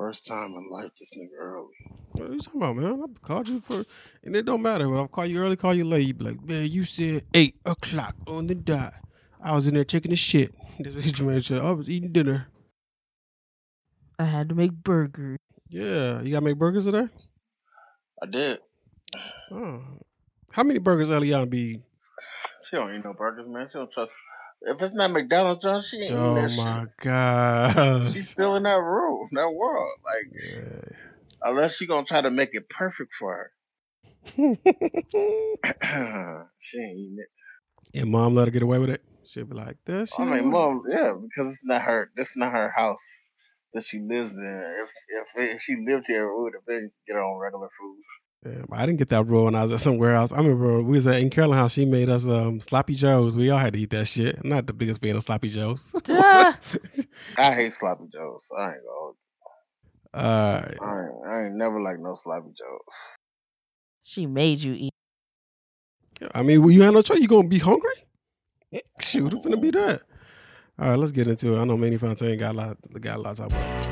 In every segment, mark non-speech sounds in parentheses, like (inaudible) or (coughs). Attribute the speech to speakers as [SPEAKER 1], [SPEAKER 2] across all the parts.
[SPEAKER 1] First time in life, this nigga early.
[SPEAKER 2] What are you talking about, man? I called you for, and it don't matter. When I call you early, call you late. You be like, man, you said eight o'clock on the dot. I was in there taking a shit. That's what Jermaine said. I was eating dinner.
[SPEAKER 3] I had to make burgers.
[SPEAKER 2] Yeah, you gotta make burgers today.
[SPEAKER 1] I did.
[SPEAKER 2] Oh, how many burgers Eliana be?
[SPEAKER 1] She don't eat no burgers, man. She don't trust. If it's not McDonald's, John, she ain't
[SPEAKER 2] Oh
[SPEAKER 1] eating that oh,
[SPEAKER 2] my
[SPEAKER 1] shit.
[SPEAKER 2] god.
[SPEAKER 1] She's still in that room, that world. Like,
[SPEAKER 2] Yeah.
[SPEAKER 1] unless she gonna try to make it perfect for her, (laughs) (clears throat) she ain't eating it.
[SPEAKER 2] and mom let her get away with it. She'll be like, "This." shit."
[SPEAKER 1] I mean, mom, yeah, because it's not her. This not her house that she lives in. If if, if she lived here, we would have been get her on regular food.
[SPEAKER 2] Damn, I didn't get that rule when I was at somewhere else. I remember we was at in Carolyn house. She made us um sloppy joes. We all had to eat that shit. I'm not the biggest fan of sloppy joes. (laughs)
[SPEAKER 1] I hate sloppy joes. I ain't gonna.
[SPEAKER 2] uh,
[SPEAKER 1] I ain't, I ain't never like no sloppy joes.
[SPEAKER 3] she made you eat.
[SPEAKER 2] I mean, well, you had no choice. You gonna be hungry? Shoot, it's gonna be that. All right, let's get into it. I know Manny Fontaine got a lot, got a lot to talk about.
[SPEAKER 4] About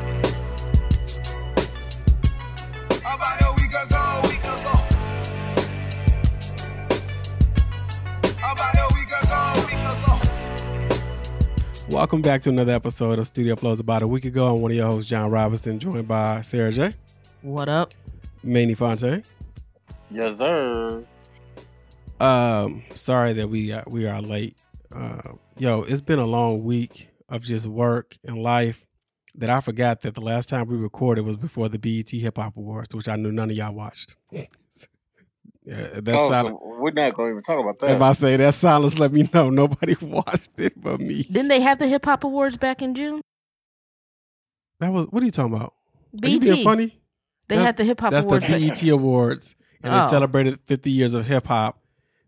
[SPEAKER 2] Welcome back to another episode of Studio Flows. About a week ago, I'm one of your hosts, John Robinson, joined by Sarah J.
[SPEAKER 3] What up?
[SPEAKER 2] Manny Fontaine.
[SPEAKER 1] Yes, sir.
[SPEAKER 2] Um, sorry that we uh, we are late. Uh, yo, it's been a long week of just work and life that I forgot that the last time we recorded was before the BET Hip Hop Awards, which I knew none of y'all watched. (laughs) yeah, that's
[SPEAKER 1] Oh,
[SPEAKER 2] silent.
[SPEAKER 1] so we're not gonna even talk about that.
[SPEAKER 2] If
[SPEAKER 1] that.
[SPEAKER 2] I say that silence, let me know nobody (laughs) watched it but me.
[SPEAKER 3] Didn't they have the hip hop awards back in June?
[SPEAKER 2] That was what are you talking about? Are you being
[SPEAKER 3] BT.
[SPEAKER 2] funny?
[SPEAKER 3] They
[SPEAKER 2] That's-
[SPEAKER 3] had the hip hop
[SPEAKER 2] That's the
[SPEAKER 3] awards. back-
[SPEAKER 2] BET Awards, and they
[SPEAKER 3] Oh.
[SPEAKER 2] celebrated 50 years of hip hop.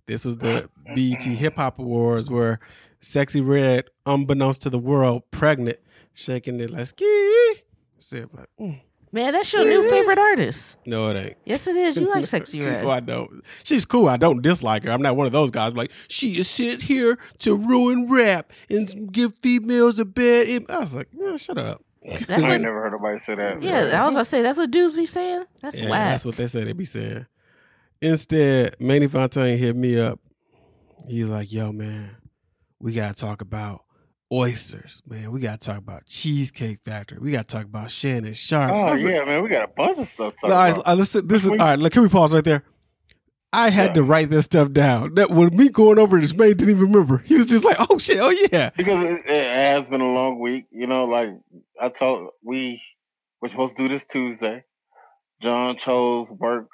[SPEAKER 2] This was the (laughs) BET Hip Hop Awards, where Sexyy Red, unbeknownst to the world, pregnant, shaking it like ski. Said like, mm.
[SPEAKER 3] Man, that's your new favorite artist.
[SPEAKER 2] no, it ain't.
[SPEAKER 3] Yes, it is. You like Sexy (laughs) Red.
[SPEAKER 2] No, I don't. She's cool. I don't dislike her. I'm not one of those guys like she is sent here to ruin rap and give females a bad. I was like, yeah, shut up.
[SPEAKER 3] That's
[SPEAKER 1] I ain't
[SPEAKER 3] what,
[SPEAKER 1] never heard nobody say that.
[SPEAKER 3] yeah, I was about to say that's what dudes be saying. That's
[SPEAKER 2] Yeah,
[SPEAKER 3] whack.
[SPEAKER 2] that's what they say they be saying. Instead, Manny Fontaine hit me up. He's like, yo, man, we gotta talk about oysters, man. We gotta talk about Cheesecake Factory. We gotta talk about Shannon Sharpe.
[SPEAKER 1] Oh
[SPEAKER 2] like,
[SPEAKER 1] yeah, man, we got a bunch of stuff. To talk
[SPEAKER 2] all right,
[SPEAKER 1] about.
[SPEAKER 2] uh, listen, this is all right. Look, can we pause right there? I had
[SPEAKER 1] Yeah.
[SPEAKER 2] to write this stuff down. That when me going over this, man didn't even remember. He was just like, "Oh shit, oh yeah."
[SPEAKER 1] because it, it has been a long week. You know, like I told we we're supposed to do this Tuesday. John chose work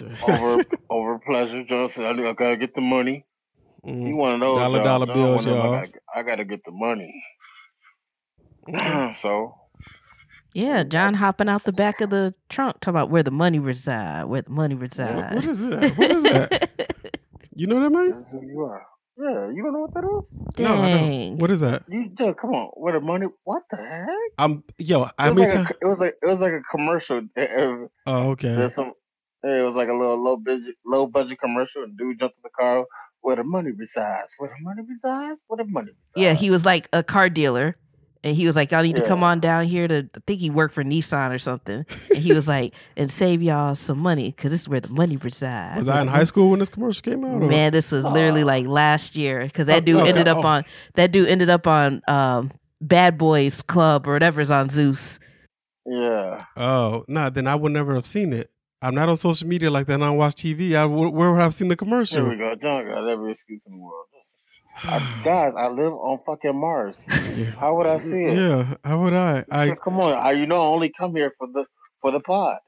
[SPEAKER 1] (laughs) over over pleasure. John said, "I gotta get the money." Mm-hmm. He
[SPEAKER 2] Mm,
[SPEAKER 1] one of those
[SPEAKER 2] Dollar,
[SPEAKER 1] y'all.
[SPEAKER 2] dollar bills,
[SPEAKER 1] one of them,
[SPEAKER 2] y'all.
[SPEAKER 1] I gotta, I gotta get the money.
[SPEAKER 2] Mm-hmm. (clears throat)
[SPEAKER 1] so
[SPEAKER 3] yeah, John hopping out the back of the trunk talking about where the money reside, where the money reside.
[SPEAKER 2] what is that? What is that? You know that, man?
[SPEAKER 1] that's who you are. Yeah, you don't know what that is?
[SPEAKER 2] No, I don't.
[SPEAKER 3] Dang.
[SPEAKER 2] What is that?
[SPEAKER 1] You yeah, come on. Where the money? What the heck?
[SPEAKER 2] I'm yo. I
[SPEAKER 1] was,
[SPEAKER 2] mean,
[SPEAKER 1] like a, it was like it was like a commercial. It, it,
[SPEAKER 2] oh, okay.
[SPEAKER 1] Some. It was like a little low budget, low budget commercial. And dude jumped in the car. Where the money resides? Where the money resides? Where the money resides?
[SPEAKER 3] Yeah, he was like a car dealer. And he was like, Y'all need to come on down here to I think he worked for Nissan or something. And he was (laughs) like, and save y'all some money, because this is where the money resides.
[SPEAKER 2] Was I in high school when this commercial came out? or-
[SPEAKER 3] Man, this was literally
[SPEAKER 1] Aw.
[SPEAKER 3] like last year. Because that dude
[SPEAKER 2] okay.
[SPEAKER 3] ended up
[SPEAKER 2] Oh.
[SPEAKER 3] on that dude ended up on um Bad Boys Club or whatever's on Zeus.
[SPEAKER 1] Yeah.
[SPEAKER 2] Oh, nah, then I would never have seen it. I'm not on social media like that. and I don't watch TV. I, where where would I have seen the commercial?
[SPEAKER 1] Here
[SPEAKER 2] commercial?
[SPEAKER 1] we go. John got every excuse in the world. I, (sighs) guys, I live on fucking Mars.
[SPEAKER 2] Yeah.
[SPEAKER 1] How would I (laughs) see it?
[SPEAKER 2] Yeah, how would I?
[SPEAKER 1] So
[SPEAKER 2] I
[SPEAKER 1] come on. I, you know, I only come here for the for the pod.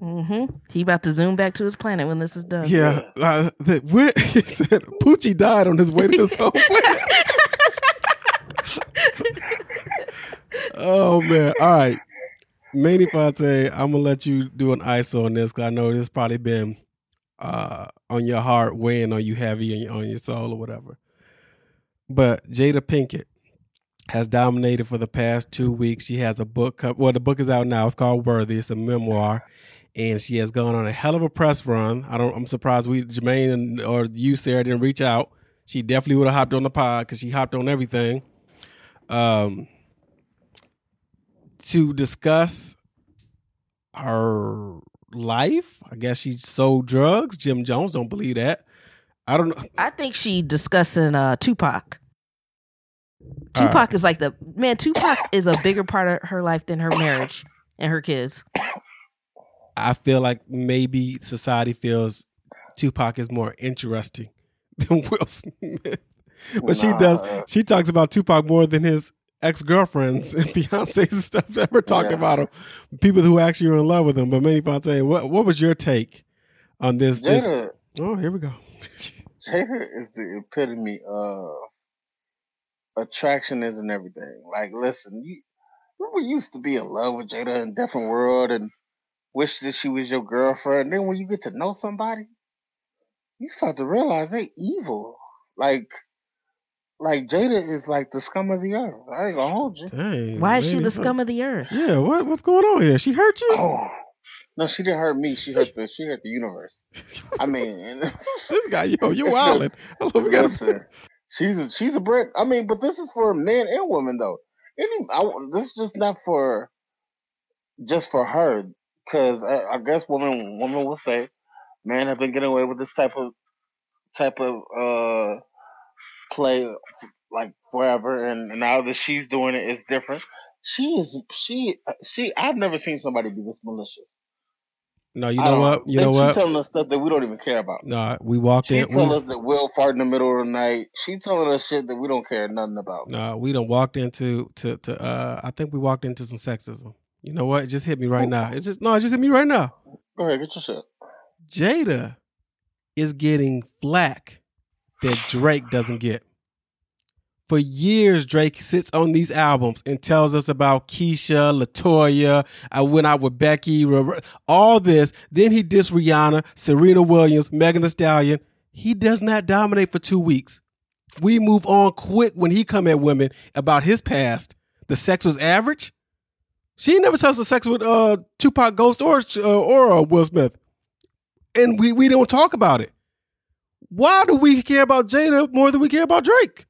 [SPEAKER 3] hmm He about to zoom back to his planet when this is done.
[SPEAKER 2] yeah. Uh, the, where, (laughs) he said Poochie died on his way to his home planet. (laughs) oh man! All right, Manny Fonte, I'm gonna let you do an ISO on this because I know this probably been uh, on your heart, weighing on you heavy on your soul or whatever. But Jada Pinkett has dominated for the past two weeks. She has a book. Well, the book is out now. It's called Worthy. It's a memoir, and she has gone on a hell of a press run. I don't. I'm surprised we Jermaine or you Sarah didn't reach out. She definitely would have hopped on the pod because she hopped on everything. Um, to discuss her life. I guess she sold drugs. Jim Jones don't believe that. I don't know.
[SPEAKER 3] I think she discussing uh Tupac.
[SPEAKER 2] All right.
[SPEAKER 3] Tupac is like the man. Tupac is a bigger part of her life than her marriage and her kids.
[SPEAKER 2] I feel like maybe society feels Tupac is more interesting (laughs) than Will Smith. But she does. She talks about Tupac more than his ex girlfriends and (laughs) fiancés and stuff ever talked
[SPEAKER 1] Yeah.
[SPEAKER 2] about him. People who actually are in love with them. But Manny Fontaine, what what was your take on this? this
[SPEAKER 1] Jada,
[SPEAKER 2] oh, here we go. (laughs)
[SPEAKER 1] Jada is the epitome of attraction isn't everything. Like, listen, you remember you used to be in love with Jada in a different world and wish that she was your girlfriend. then when you get to know somebody, you start to realize they're evil. Like, like Jada is like the scum of the earth. I ain't gonna hold you.
[SPEAKER 2] Dang,
[SPEAKER 3] Why is she the scum of the earth?
[SPEAKER 2] Yeah, what what's going on here? She hurt you?
[SPEAKER 1] Oh. No, she didn't hurt me. She hurt the she hurt the universe. I (laughs) mean, (laughs)
[SPEAKER 2] this guy, yo, you wildin'. I love we got
[SPEAKER 1] Listen, she's a, she's a Brit. I mean, but this is for men and women though. Any, I, this is just not for just for her, because I, I guess women women will say men have been getting away with this type of type of uh play like forever, and now that she's doing it, it's different. She is she she. I've never seen somebody be this malicious.
[SPEAKER 2] No, you know what? You know what?
[SPEAKER 1] She
[SPEAKER 2] what?
[SPEAKER 1] telling us stuff that we don't even care about.
[SPEAKER 2] No, we walked
[SPEAKER 1] She
[SPEAKER 2] in.
[SPEAKER 1] telling
[SPEAKER 2] We,
[SPEAKER 1] us that Will fart in the middle of the night. She telling us shit that we don't care nothing about.
[SPEAKER 2] no, we done walked into to to. uh I think we walked into some sexism. You know what? It just hit me right now. It just no, it just hit me right now.
[SPEAKER 1] Go ahead, get your shit.
[SPEAKER 2] Jada is getting flack that Drake doesn't get. For years, Drake sits on these albums and tells us about Keisha, Latoya. I went out with Becky, all this. Then he dissed Rihanna, Serena Williams, Megan Thee Stallion. He does not dominate for two weeks. We move on quick when he come at women about his past. The sex was average. She never touched the sex with uh, Tupac Ghost or uh, or uh, Will Smith and we, we don't talk about it. Why do we care about Jada more than we care about Drake?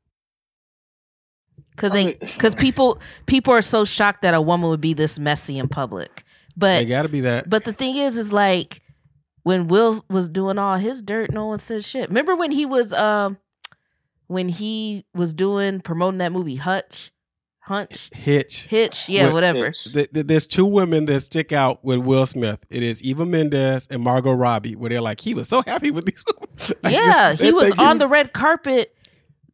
[SPEAKER 3] Because
[SPEAKER 1] I
[SPEAKER 3] they
[SPEAKER 1] mean-
[SPEAKER 3] because (laughs) people people are so shocked that a woman would be this messy in public.
[SPEAKER 2] But They
[SPEAKER 3] But
[SPEAKER 2] got to be that.
[SPEAKER 3] but the thing is, is like when Will was doing all his dirt, no one said shit. Remember when he was um when he was doing promoting that movie Hutch, Hunch,
[SPEAKER 2] Hitch.
[SPEAKER 3] Hitch, yeah,
[SPEAKER 2] With-
[SPEAKER 3] whatever.
[SPEAKER 2] Th- th- There's two women that stick out with Will Smith. It is Eva Mendes and Margot Robbie, where they're like, he was so happy with these. (laughs) Like,
[SPEAKER 3] Yeah,
[SPEAKER 2] they
[SPEAKER 3] he was
[SPEAKER 2] think
[SPEAKER 3] on the red carpet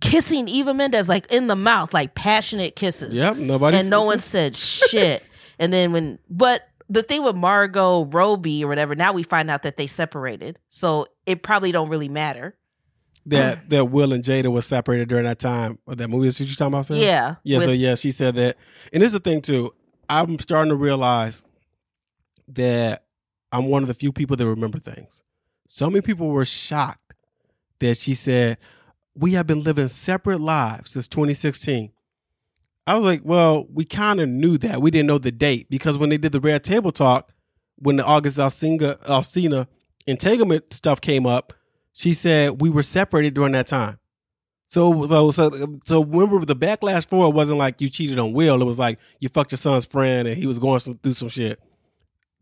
[SPEAKER 3] kissing Eva Mendes like in the mouth, like passionate kisses.
[SPEAKER 2] Yep, nobody.
[SPEAKER 3] and no one said shit. (laughs) and then when, but the thing with Margot Robbie or whatever, now we find out that they separated, so it probably don't really matter.
[SPEAKER 2] That (sighs) that Will and Jada was separated during that time. Or that movie. Is what you talking about? Sarah?
[SPEAKER 3] Yeah,
[SPEAKER 2] Yeah, so yeah, she said that. And this is the thing too. I'm starting to realize that I'm one of the few people that remember things. So many people were shocked that she said, We have been living separate lives since 2016. I was like, Well, we kind of knew that. We didn't know the date because when they did the Red Table Talk, when the August Alsina, Alsina entanglement stuff came up, she said we were separated during that time. So so so so remember the backlash for it wasn't like you cheated on Will. It was like you fucked your son's friend and he was going some, through some shit.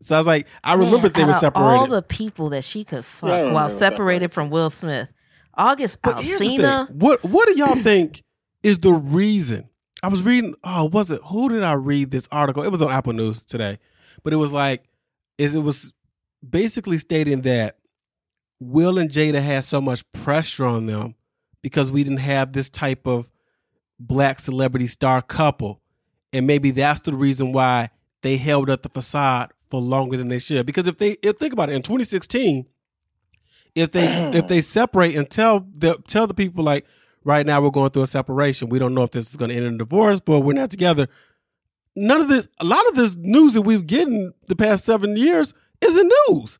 [SPEAKER 2] So I was like, I remember
[SPEAKER 3] Man,
[SPEAKER 2] they were
[SPEAKER 3] out of
[SPEAKER 2] separated.
[SPEAKER 3] All the people that she could fuck
[SPEAKER 1] Yeah,
[SPEAKER 3] while separated
[SPEAKER 1] separated.
[SPEAKER 3] from Will Smith, August
[SPEAKER 2] but here's the
[SPEAKER 3] Alsina.
[SPEAKER 2] thing. What what do y'all think is the reason? I was reading. Oh, was it? Who did I read this article? It was on Apple News today, but it was like, is it was basically stating that Will and Jada had so much pressure on them because we didn't have this type of black celebrity star couple, and maybe that's the reason why they held up the facade for longer than they should. Because if they if think about it, in 2016, if they (clears throat) if they separate and tell the tell the people like right now we're going through a separation, we don't know if this is going to end in a divorce, but we're not together. None of this, a lot of this news that we've getting the past seven years isn't news,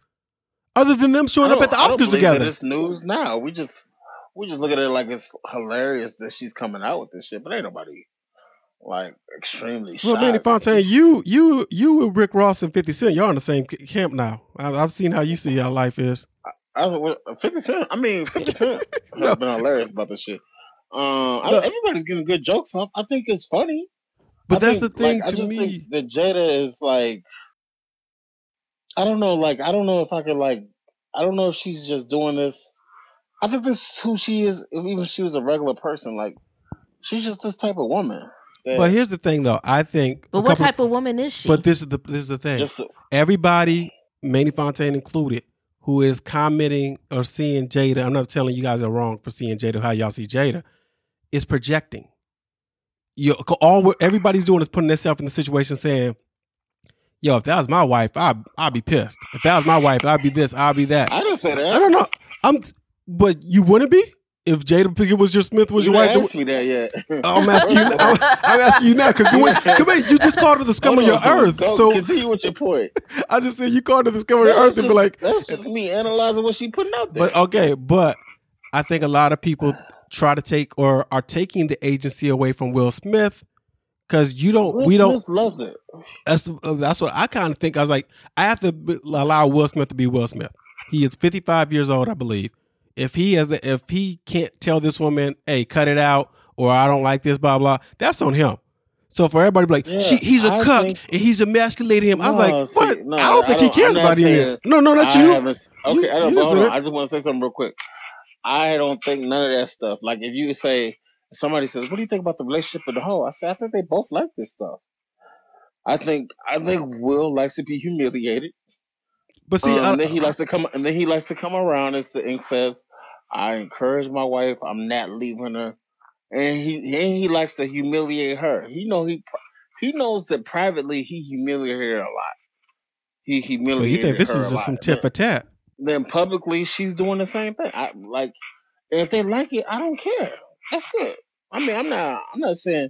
[SPEAKER 2] other than them showing up at the
[SPEAKER 1] I
[SPEAKER 2] Oscars together.
[SPEAKER 1] It's news now. We just we just look at it like it's hilarious that she's coming out with this shit, but ain't nobody like extremely
[SPEAKER 2] Well, Manny. Fontaine, you you you and Rick Ross and Fifty Cent, y'all on the same camp now. I, I've seen how you see how life is.
[SPEAKER 1] I was 50 Cent. I mean, 50 (laughs) Cent
[SPEAKER 2] No.
[SPEAKER 1] has been hilarious about this shit. Um, I,
[SPEAKER 2] No.
[SPEAKER 1] everybody's getting good jokes off. I think it's funny.
[SPEAKER 2] But
[SPEAKER 1] I
[SPEAKER 2] that's
[SPEAKER 1] think,
[SPEAKER 2] the thing
[SPEAKER 1] like, I
[SPEAKER 2] to
[SPEAKER 1] just
[SPEAKER 2] me.
[SPEAKER 1] think that Jada is like I don't know. Like I don't know if I could like. I don't know if she's just doing this. I think this is who she is. Even if she was a regular person, like she's just this type of woman. that
[SPEAKER 2] But here's the thing, though. I think.
[SPEAKER 3] But what type of woman is she?
[SPEAKER 2] But this is the this is the thing.
[SPEAKER 1] just
[SPEAKER 2] Everybody, Manny Fontaine included, who is commenting or seeing Jada. I'm not telling you guys are wrong for seeing Jada. How y'all see Jada is projecting. You all we're- everybody's doing is putting themselves in the situation, saying, "Yo, if that was my wife, I I'd be pissed. If that was my wife, I'd be this, I'd be that."
[SPEAKER 1] I didn't say that.
[SPEAKER 2] I don't know. I'm, but you wouldn't be if Jada Pinkett was your Smith was
[SPEAKER 1] you
[SPEAKER 2] your wife.
[SPEAKER 1] ask me that yet.
[SPEAKER 2] I'm asking you. I'm, I'm asking you now because come here, you just called her the scum of your
[SPEAKER 1] on,
[SPEAKER 2] earth.
[SPEAKER 1] go-
[SPEAKER 2] So
[SPEAKER 1] continue with your point. (laughs)
[SPEAKER 2] I just said you called her the scum of your earth and be like,
[SPEAKER 1] that's just me analyzing what she putting out there.
[SPEAKER 2] but okay, but I think a lot of people try to take or are taking the agency away from Will Smith because you don't.
[SPEAKER 1] Will
[SPEAKER 2] we don't.
[SPEAKER 1] Smith loves it.
[SPEAKER 2] That's that's what I kind of think. I was like, I have to b- allow Will Smith to be Will Smith. He is 55 years old, I believe. If he has, a, if he can't tell this woman, "Hey, cut it out," or "I don't like this," blah blah, that's on him. So for everybody, to be like,
[SPEAKER 1] Yeah,
[SPEAKER 2] she, he's a
[SPEAKER 1] I
[SPEAKER 2] cuck
[SPEAKER 1] think-
[SPEAKER 2] and he's emasculating him. I was
[SPEAKER 1] No,
[SPEAKER 2] like,
[SPEAKER 1] see, no,
[SPEAKER 2] I don't think
[SPEAKER 1] I
[SPEAKER 2] he
[SPEAKER 1] don't-
[SPEAKER 2] cares about this. No, no, not
[SPEAKER 1] I
[SPEAKER 2] you.
[SPEAKER 1] okay,
[SPEAKER 2] You-
[SPEAKER 1] I, don't,
[SPEAKER 2] you
[SPEAKER 1] but hold
[SPEAKER 2] said
[SPEAKER 1] on.
[SPEAKER 2] it.
[SPEAKER 1] I just want to say something real quick. I don't think none of that stuff. Like if you say somebody says, "What do you think about the relationship with the hoe?" I said, "I think they both like this stuff." I think I think Will likes to be humiliated.
[SPEAKER 2] But see,
[SPEAKER 1] um,
[SPEAKER 2] I,
[SPEAKER 1] and then he likes to come, and then he likes to come around and, and says, "I encourage my wife. I'm not leaving her." And he and he likes to humiliate her. He know he he knows that privately he humiliated her a lot. He
[SPEAKER 2] so you think this is just some tit for tat?
[SPEAKER 1] Then publicly she's doing the same thing. I like if they like it, I don't care. That's good. I mean, I'm not I'm not saying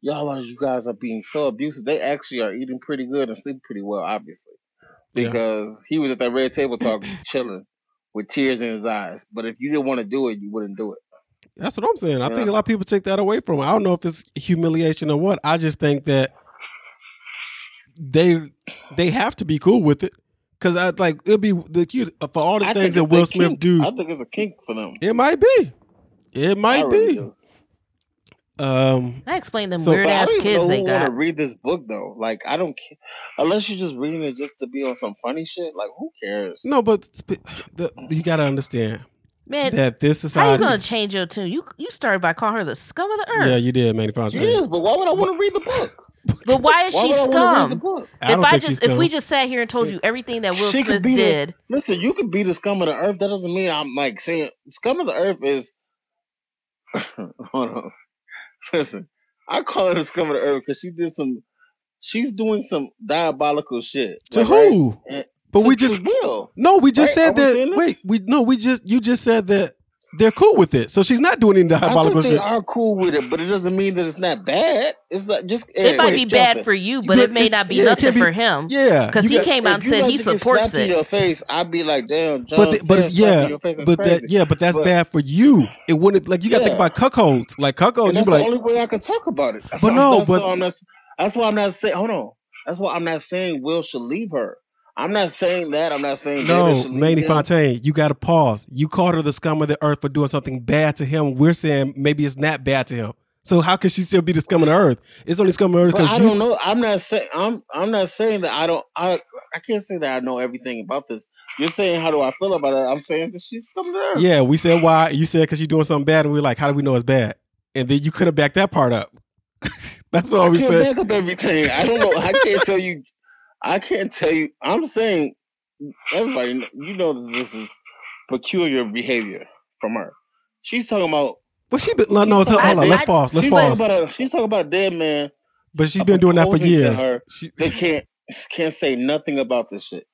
[SPEAKER 1] y'all are you guys are being so abusive. They actually are eating pretty good and sleeping pretty well, obviously.
[SPEAKER 2] Yeah.
[SPEAKER 1] Because he was at that red table talk (laughs) chilling with tears in his eyes. But if you didn't want to do it, you wouldn't do it.
[SPEAKER 2] That's what I'm saying. I think a lot of people take that away from. Him. I don't know if it's humiliation or what. I just think that they they have to be cool with it because I like it'll be the cute for all the
[SPEAKER 1] I
[SPEAKER 2] things that Will Smith
[SPEAKER 1] kink.
[SPEAKER 2] do.
[SPEAKER 1] I think it's a kink for them.
[SPEAKER 2] It might be. It might
[SPEAKER 1] really
[SPEAKER 2] be.
[SPEAKER 1] do.
[SPEAKER 2] Um,
[SPEAKER 3] I explained them
[SPEAKER 2] So-
[SPEAKER 3] weird
[SPEAKER 1] But I
[SPEAKER 3] ass
[SPEAKER 1] don't
[SPEAKER 3] kids they
[SPEAKER 1] want
[SPEAKER 3] got.
[SPEAKER 1] to read this book though. Like I don't care unless you're just reading it just to be on some funny shit. Like who cares?
[SPEAKER 2] no, but the, you got to understand
[SPEAKER 3] Man,
[SPEAKER 2] that this
[SPEAKER 3] how you
[SPEAKER 2] society.
[SPEAKER 3] gonna change your tune? You you started by calling her the scum of the earth.
[SPEAKER 2] yeah, you did, Manny Fontaine.
[SPEAKER 1] She is, but why would I want to read the book? (laughs)
[SPEAKER 3] but why is
[SPEAKER 1] Why
[SPEAKER 3] she
[SPEAKER 1] would I want to read the
[SPEAKER 3] scum?
[SPEAKER 2] I
[SPEAKER 3] If I just if we just sat here and told you everything that Will
[SPEAKER 1] She
[SPEAKER 3] Smith
[SPEAKER 1] be the-
[SPEAKER 3] did,
[SPEAKER 1] Listen, you could be the scum of the earth. That doesn't mean I'm like saying scum of the earth is. (laughs) Hold on. (laughs) Listen, I call her the scum of the earth because she did some. She's doing some diabolical shit.
[SPEAKER 2] to
[SPEAKER 1] like,
[SPEAKER 2] who?
[SPEAKER 1] And-
[SPEAKER 2] But
[SPEAKER 1] to-
[SPEAKER 2] we just
[SPEAKER 1] Will.
[SPEAKER 2] no, we just
[SPEAKER 1] Right?
[SPEAKER 2] said that. Wait, we no, we just you just said that they're cool with it. So she's not doing any
[SPEAKER 1] I
[SPEAKER 2] diabolical
[SPEAKER 1] think they are cool with it, but it doesn't mean that it's not bad. It's not just
[SPEAKER 3] it might
[SPEAKER 1] Wait,
[SPEAKER 3] be
[SPEAKER 1] jump
[SPEAKER 3] bad
[SPEAKER 1] it.
[SPEAKER 3] for you, but
[SPEAKER 2] But
[SPEAKER 3] it may
[SPEAKER 2] it-
[SPEAKER 3] not be
[SPEAKER 2] yeah,
[SPEAKER 3] nothing
[SPEAKER 2] be-
[SPEAKER 3] for him.
[SPEAKER 2] Yeah,
[SPEAKER 3] Because he
[SPEAKER 2] got-
[SPEAKER 3] came out and said
[SPEAKER 1] like
[SPEAKER 3] he
[SPEAKER 1] to
[SPEAKER 3] supports
[SPEAKER 1] in
[SPEAKER 3] it.
[SPEAKER 1] your face, I'd be like, damn, John.
[SPEAKER 2] But the, but
[SPEAKER 1] Cena slapped in
[SPEAKER 2] yeah,
[SPEAKER 1] your face, that's
[SPEAKER 2] but that yeah, but that's
[SPEAKER 1] But-
[SPEAKER 2] bad for you. It wouldn't like you got to think about cuckolds. Like cuckolds, you
[SPEAKER 1] that's
[SPEAKER 2] be
[SPEAKER 1] the
[SPEAKER 2] like,
[SPEAKER 1] only way I can talk about it. That's
[SPEAKER 2] But
[SPEAKER 1] why-
[SPEAKER 2] no,
[SPEAKER 1] that's
[SPEAKER 2] but-
[SPEAKER 1] why I'm not, that's why I'm not saying. Hold on. That's why I'm not saying Will should leave her. I'm not saying that. I'm not saying
[SPEAKER 2] no, Manny. Fontaine, you got to pause. You called her the scum of the earth for doing something bad to him. We're saying maybe it's not bad to him. So how could she still be the scum of the earth? It's only scum of the earth
[SPEAKER 1] But I
[SPEAKER 2] because
[SPEAKER 1] don't know. I'm not saying. I'm. I'm not saying that I don't. I. I can't say that I know everything about this. You're saying how do I feel about her? I'm saying that she's coming to earth.
[SPEAKER 2] Yeah, we said why. You said because you're doing something bad, and we are like, how do we know it's bad? And then you could have backed that part up. (laughs) That's what
[SPEAKER 1] I
[SPEAKER 2] we
[SPEAKER 1] can't
[SPEAKER 2] said.
[SPEAKER 1] back up everything. I don't know. I can't tell you. I can't tell you. I'm saying everybody. You know that this is peculiar behavior from her. She's talking about.
[SPEAKER 2] Well, she been no, Hold on,
[SPEAKER 3] talking-
[SPEAKER 2] let's pause. Let's
[SPEAKER 1] she's
[SPEAKER 2] pause.
[SPEAKER 1] talking about a. She's talking about a dead man.
[SPEAKER 2] But she's been doing that for years.
[SPEAKER 1] her.
[SPEAKER 2] She,
[SPEAKER 1] They can't can't say nothing about this shit.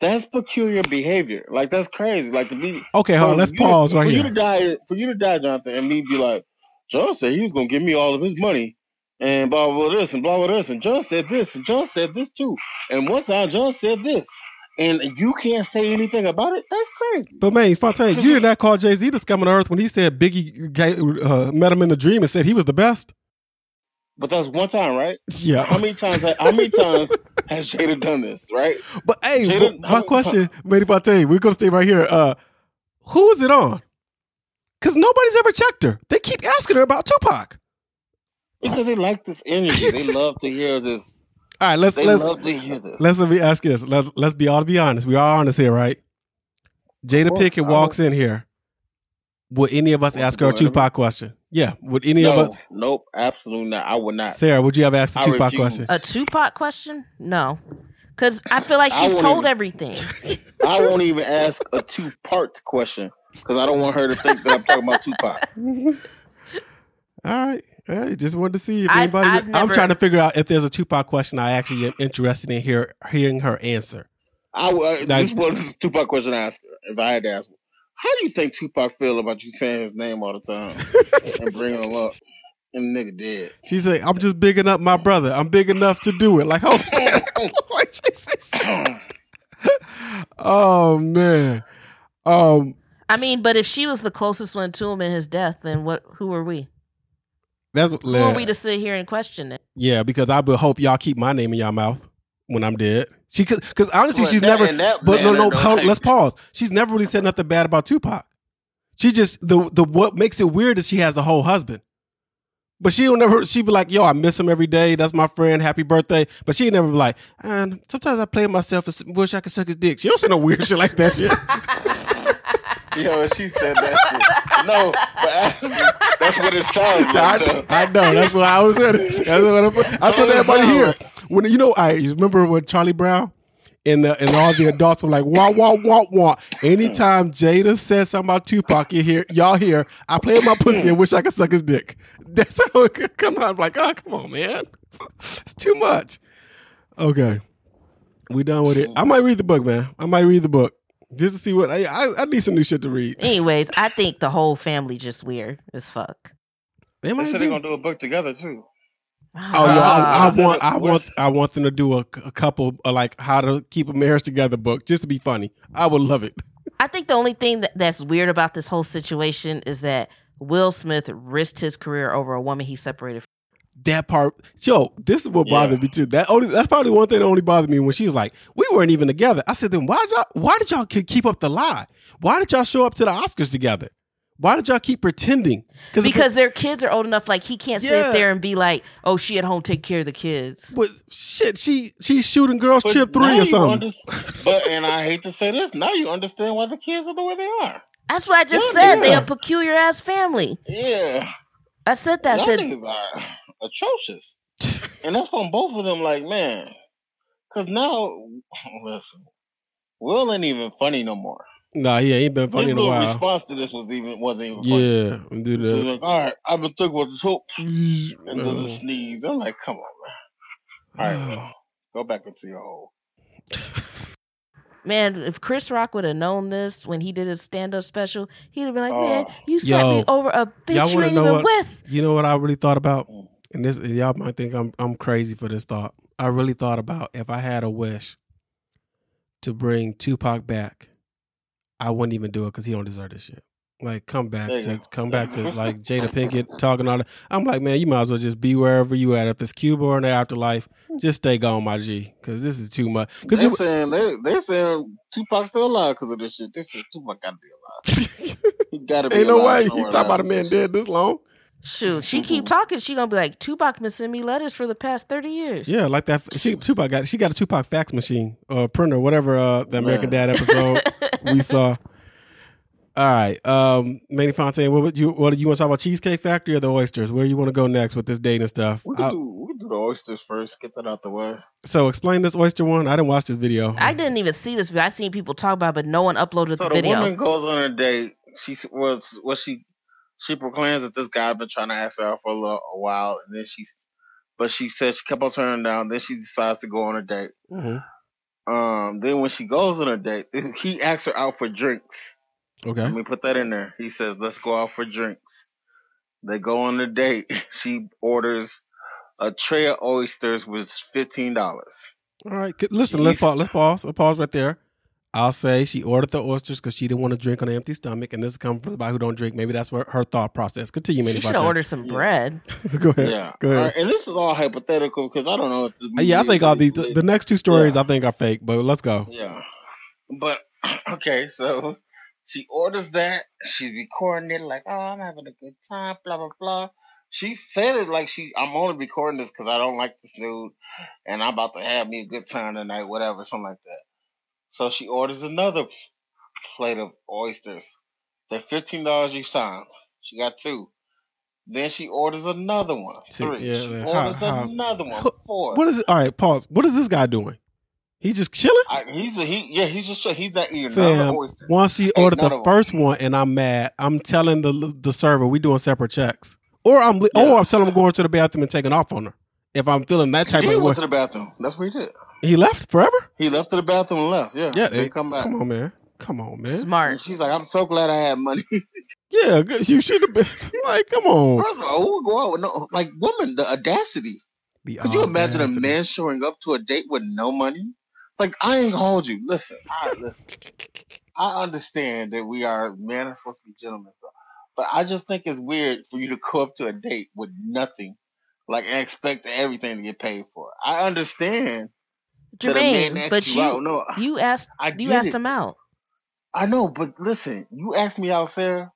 [SPEAKER 1] That's peculiar behavior. Like that's crazy. Like to be
[SPEAKER 2] okay, hold on. Let's
[SPEAKER 1] you to-
[SPEAKER 2] pause right
[SPEAKER 1] for you to die, for you to die, Jonathan, and me be like, John said he was gonna give me all of his money, and blah blah, blah this and blah blah this, and John said this, and John said this too, and one time John said this, and you can't say anything about it. That's crazy.
[SPEAKER 2] But man, Fontaine, you did not call Jay Z the scum of the earth when he said Biggie uh, met him in the dream and said he was the best.
[SPEAKER 1] But that's one time, right?
[SPEAKER 2] Yeah.
[SPEAKER 1] How many times? How many times has Jada done this? Right?
[SPEAKER 2] but hey,
[SPEAKER 1] Jada-
[SPEAKER 2] but my question, Manny Fontaine, we're gonna stay right here. Uh, who is it on? Because nobody's ever checked her. They keep asking her about Tupac.
[SPEAKER 1] Because they like this energy. They (laughs) love to hear this.
[SPEAKER 2] All right, let's
[SPEAKER 1] They
[SPEAKER 2] let's
[SPEAKER 1] love to hear this.
[SPEAKER 2] let's let me ask you this. Let's let's be all to be honest. We are honest here, right? Jada
[SPEAKER 1] Well,
[SPEAKER 2] Pickett walks in here. Would any of us ask her a
[SPEAKER 1] whatever?
[SPEAKER 2] Tupac question? Yeah. Would any
[SPEAKER 1] no,
[SPEAKER 2] of us?
[SPEAKER 1] nope, absolutely not. I would not.
[SPEAKER 2] Sarah, would you have asked a
[SPEAKER 1] I
[SPEAKER 2] Tupac
[SPEAKER 1] refuse.
[SPEAKER 2] question?
[SPEAKER 3] A Tupac question? No. Because I feel like she's told
[SPEAKER 1] even-
[SPEAKER 3] everything. (laughs)
[SPEAKER 1] I won't even ask a two part question because I don't want her to think that I'm talking about Tupac. (laughs)
[SPEAKER 2] All right. I just wanted to see if
[SPEAKER 3] I-
[SPEAKER 2] anybody.
[SPEAKER 3] I've
[SPEAKER 2] I'm
[SPEAKER 3] never-
[SPEAKER 2] trying to figure out if there's a Tupac question I actually am interested in hear, hearing her answer.
[SPEAKER 1] I would.
[SPEAKER 2] Like-
[SPEAKER 1] this was a Tupac question I ask her if I had to ask. How do you think Tupac feel about you saying his name all the time (laughs) and bringing him up? And the nigga dead.
[SPEAKER 2] She said, "I'm just bigging up my brother. I'm big enough to do it." Like Hope said. (laughs) (laughs) like she said. Oh man. Um.
[SPEAKER 3] I mean, but if she was the closest one to him in his death, then what? Who are we?
[SPEAKER 2] That's
[SPEAKER 3] Who are we to sit here and question it?
[SPEAKER 2] yeah. Because I would hope y'all keep my name in y'all mouth when I'm dead. She could because honestly
[SPEAKER 1] But
[SPEAKER 2] she's
[SPEAKER 1] that-
[SPEAKER 2] never.
[SPEAKER 1] that
[SPEAKER 2] But no,
[SPEAKER 1] manner,
[SPEAKER 2] no.
[SPEAKER 1] though,
[SPEAKER 2] let's pause. She's never really said nothing bad about Tupac. She just the the what makes it weird is she has a whole husband. But she'll never. She be like, "Yo, I miss him every day. That's my friend. Happy birthday." But she never be like, "And sometimes I play myself and wish I could suck his dick." She don't say no weird shit like that. Shit. (laughs) (laughs)
[SPEAKER 1] Yo, she said that shit. No, but actually, that's what it sounds
[SPEAKER 2] I,
[SPEAKER 1] like. though.
[SPEAKER 2] I know. That's what I was saying. That's what I, I told everybody here. When you know, I you remember when Charlie Brown and the and all the adults were like, "Wah wah wah wah." Anytime Jada says something about Tupac, you hear y'all hear, "I play with my pussy and wish I could suck his dick." (laughs) That's how it could come out. I'm like, oh, come on, man, it's too much. Okay, we done with it. I might read the book, man. I might read the book just to see what I I, I need some new shit to read.
[SPEAKER 3] Anyways, I think the whole family just weird as fuck.
[SPEAKER 2] They
[SPEAKER 1] They
[SPEAKER 2] might
[SPEAKER 1] said
[SPEAKER 2] be.
[SPEAKER 1] they're gonna do a book together too.
[SPEAKER 2] Oh, yo, I, I want, I want, I want them to do a, a couple uh, like how to keep a marriage together book just to be funny. I would love it.
[SPEAKER 3] I think the only thing that, that's weird about this whole situation is that Will Smith risked his career over a woman he separated. From.
[SPEAKER 2] That part, yo, this is what bothered
[SPEAKER 1] Yeah.
[SPEAKER 2] me too. That only, that's probably one thing that only bothered me when she was like, "We weren't even together." I said, "Then why did y'all? Why did y'all keep up the lie? Why did y'all show up to the Oscars together? Why did y'all keep pretending?
[SPEAKER 3] Because their kids are old enough, like he can't
[SPEAKER 2] Yeah.
[SPEAKER 3] sit there and be like, "Oh, she at home take care of the kids."
[SPEAKER 2] but shit, she she's shooting girls
[SPEAKER 1] But
[SPEAKER 2] trip three or something.
[SPEAKER 1] underst- but and I hate to say this, now you understand why the kids are the way they are.
[SPEAKER 3] That's what I just
[SPEAKER 1] Yeah,
[SPEAKER 3] said. They
[SPEAKER 2] yeah.
[SPEAKER 3] a peculiar ass family.
[SPEAKER 1] Yeah,
[SPEAKER 3] I said that. I said
[SPEAKER 1] niggas are atrocious, and that's on both of them. Like man, because now (laughs) listen, Will ain't even funny no more.
[SPEAKER 2] nah, he ain't been funny
[SPEAKER 1] His
[SPEAKER 2] in a
[SPEAKER 1] little
[SPEAKER 2] while.
[SPEAKER 1] response to this was even wasn't even funny.
[SPEAKER 2] Yeah, do
[SPEAKER 1] He was like, all right, I've been thinking about this whole (sighs) and then the
[SPEAKER 2] Uh,
[SPEAKER 1] sneeze. I'm like, come on, man. All right, man. (sighs) go back into your hole.
[SPEAKER 3] man, if Chris Rock would have known this when he did his stand up special, he'd have been like, "Man,
[SPEAKER 1] Oh.
[SPEAKER 3] you smacked
[SPEAKER 2] Yo,
[SPEAKER 3] me over a bitch
[SPEAKER 2] y'all
[SPEAKER 3] you
[SPEAKER 2] wanna
[SPEAKER 3] ain't even
[SPEAKER 2] what?
[SPEAKER 3] with."
[SPEAKER 2] You know what I really thought about? And this y'all might think I'm I'm crazy for this thought. I really thought about if I had a wish to bring Tupac back, I wouldn't even do it because he don't deserve this shit. Like come back to come back to like Jada Pinkett talking all that. I'm like, man, you might as well just be wherever you at. If it's Cuba or in the afterlife, just stay gone, my G, because this is too much.
[SPEAKER 1] They're
[SPEAKER 2] you,
[SPEAKER 1] saying they they saying Tupac's still alive because of this shit. This is Tupac got to be alive. (laughs) He got to be
[SPEAKER 2] ain't no way. You talk about a man dead this long.
[SPEAKER 3] Shoot, she keep talking. She gonna be like, Tupac been sending me letters for the past thirty years.
[SPEAKER 2] Yeah, like that. She Tupac got she got a Tupac fax machine or printer, whatever. Uh, the American
[SPEAKER 1] Man.
[SPEAKER 2] Dad episode (laughs) we saw. All right, um, Manny Fontaine. What would you what do you want to talk about? Cheesecake Factory or the oysters? Where do you want to go next with this dating stuff?
[SPEAKER 1] We can, do, we can do the oysters first. Get that out the way.
[SPEAKER 2] so explain this oyster one. I didn't watch this video.
[SPEAKER 3] I didn't even see this video. I seen people talk about, it, but no one uploaded
[SPEAKER 1] So
[SPEAKER 3] the
[SPEAKER 1] the
[SPEAKER 3] video.
[SPEAKER 1] woman goes on a date. She was what she she proclaims that this guy's been trying to ask her out for a, little, a while, and then she's but she said she kept on turning down. Then she decides to go on a date.
[SPEAKER 2] Mhm.
[SPEAKER 1] Um, then when she goes on a date, (laughs) he asks her out for drinks.
[SPEAKER 2] Okay.
[SPEAKER 1] Let me put that in there. He says, "Let's go out for drinks." They go on a date. (laughs) She orders a tray of oysters, is fifteen dollars.
[SPEAKER 2] All right. Listen, let's pause. Let's pause. I'll pause right there. I'll say she ordered the oysters because she didn't want to drink on an empty stomach, and this is coming from somebody who don't drink. Maybe that's where her thought process. Continue, Manny
[SPEAKER 3] She should have
[SPEAKER 2] Fontaine.
[SPEAKER 3] ordered some
[SPEAKER 1] Yeah.
[SPEAKER 3] bread. (laughs)
[SPEAKER 2] go ahead.
[SPEAKER 1] Yeah,
[SPEAKER 2] Go ahead.
[SPEAKER 1] right, and this is all hypothetical because I don't know if the
[SPEAKER 2] Uh, yeah, I think all these the, the next two stories
[SPEAKER 1] Yeah.
[SPEAKER 2] I think are fake, but let's go.
[SPEAKER 1] Yeah. But (clears throat) okay, so she orders that. She's recording it like, oh, I'm having a good time, blah blah blah. she said it like she. I'm only recording this because I don't like this dude, and I'm about to have me a good time tonight, whatever, something like that. So she orders another plate of oysters. They're fifteen dollars each time. She got two. Then she orders another one.
[SPEAKER 2] See,
[SPEAKER 1] Three.
[SPEAKER 2] yeah,
[SPEAKER 1] she
[SPEAKER 2] yeah.
[SPEAKER 1] orders
[SPEAKER 2] How- how-
[SPEAKER 1] another one. Four.
[SPEAKER 2] What is it? All right, pause. What is this guy doing? He just chilling?
[SPEAKER 1] I, he's a, he yeah he's just he's not eating
[SPEAKER 2] Fam, once he ordered the first one and I'm mad, I'm telling the the server we doing separate checks, or I'm li- or I'm
[SPEAKER 1] Yes.
[SPEAKER 2] telling him going to the bathroom and taking off on her. If I'm feeling that type
[SPEAKER 1] he
[SPEAKER 2] of way,
[SPEAKER 1] went to the bathroom. That's what he did.
[SPEAKER 2] he left forever.
[SPEAKER 1] He left to the bathroom and left. Yeah,
[SPEAKER 2] Yeah,
[SPEAKER 1] Didn't
[SPEAKER 2] eh,
[SPEAKER 1] come back.
[SPEAKER 2] Come on, man. Come on, man.
[SPEAKER 1] And
[SPEAKER 3] Smart.
[SPEAKER 1] she's like, I'm so glad I had money. (laughs)
[SPEAKER 2] Yeah, you should have been (laughs) like, come on.
[SPEAKER 1] First of all, who would go out with no like woman? The audacity.
[SPEAKER 2] The
[SPEAKER 1] Could you imagine a man showing up to a date with no money? Like I ain't hold you. Listen, I listen. I understand that we are men are supposed to be gentlemen, but I just think it's weird for you to go up to a date with nothing, like and expect everything to get paid for. I understand that a man
[SPEAKER 3] Jermaine, but
[SPEAKER 1] you,
[SPEAKER 3] you
[SPEAKER 1] out. No,
[SPEAKER 3] you asked
[SPEAKER 1] I
[SPEAKER 3] you asked
[SPEAKER 1] it.
[SPEAKER 3] him out.
[SPEAKER 1] I know, but listen, you asked me out, Sarah.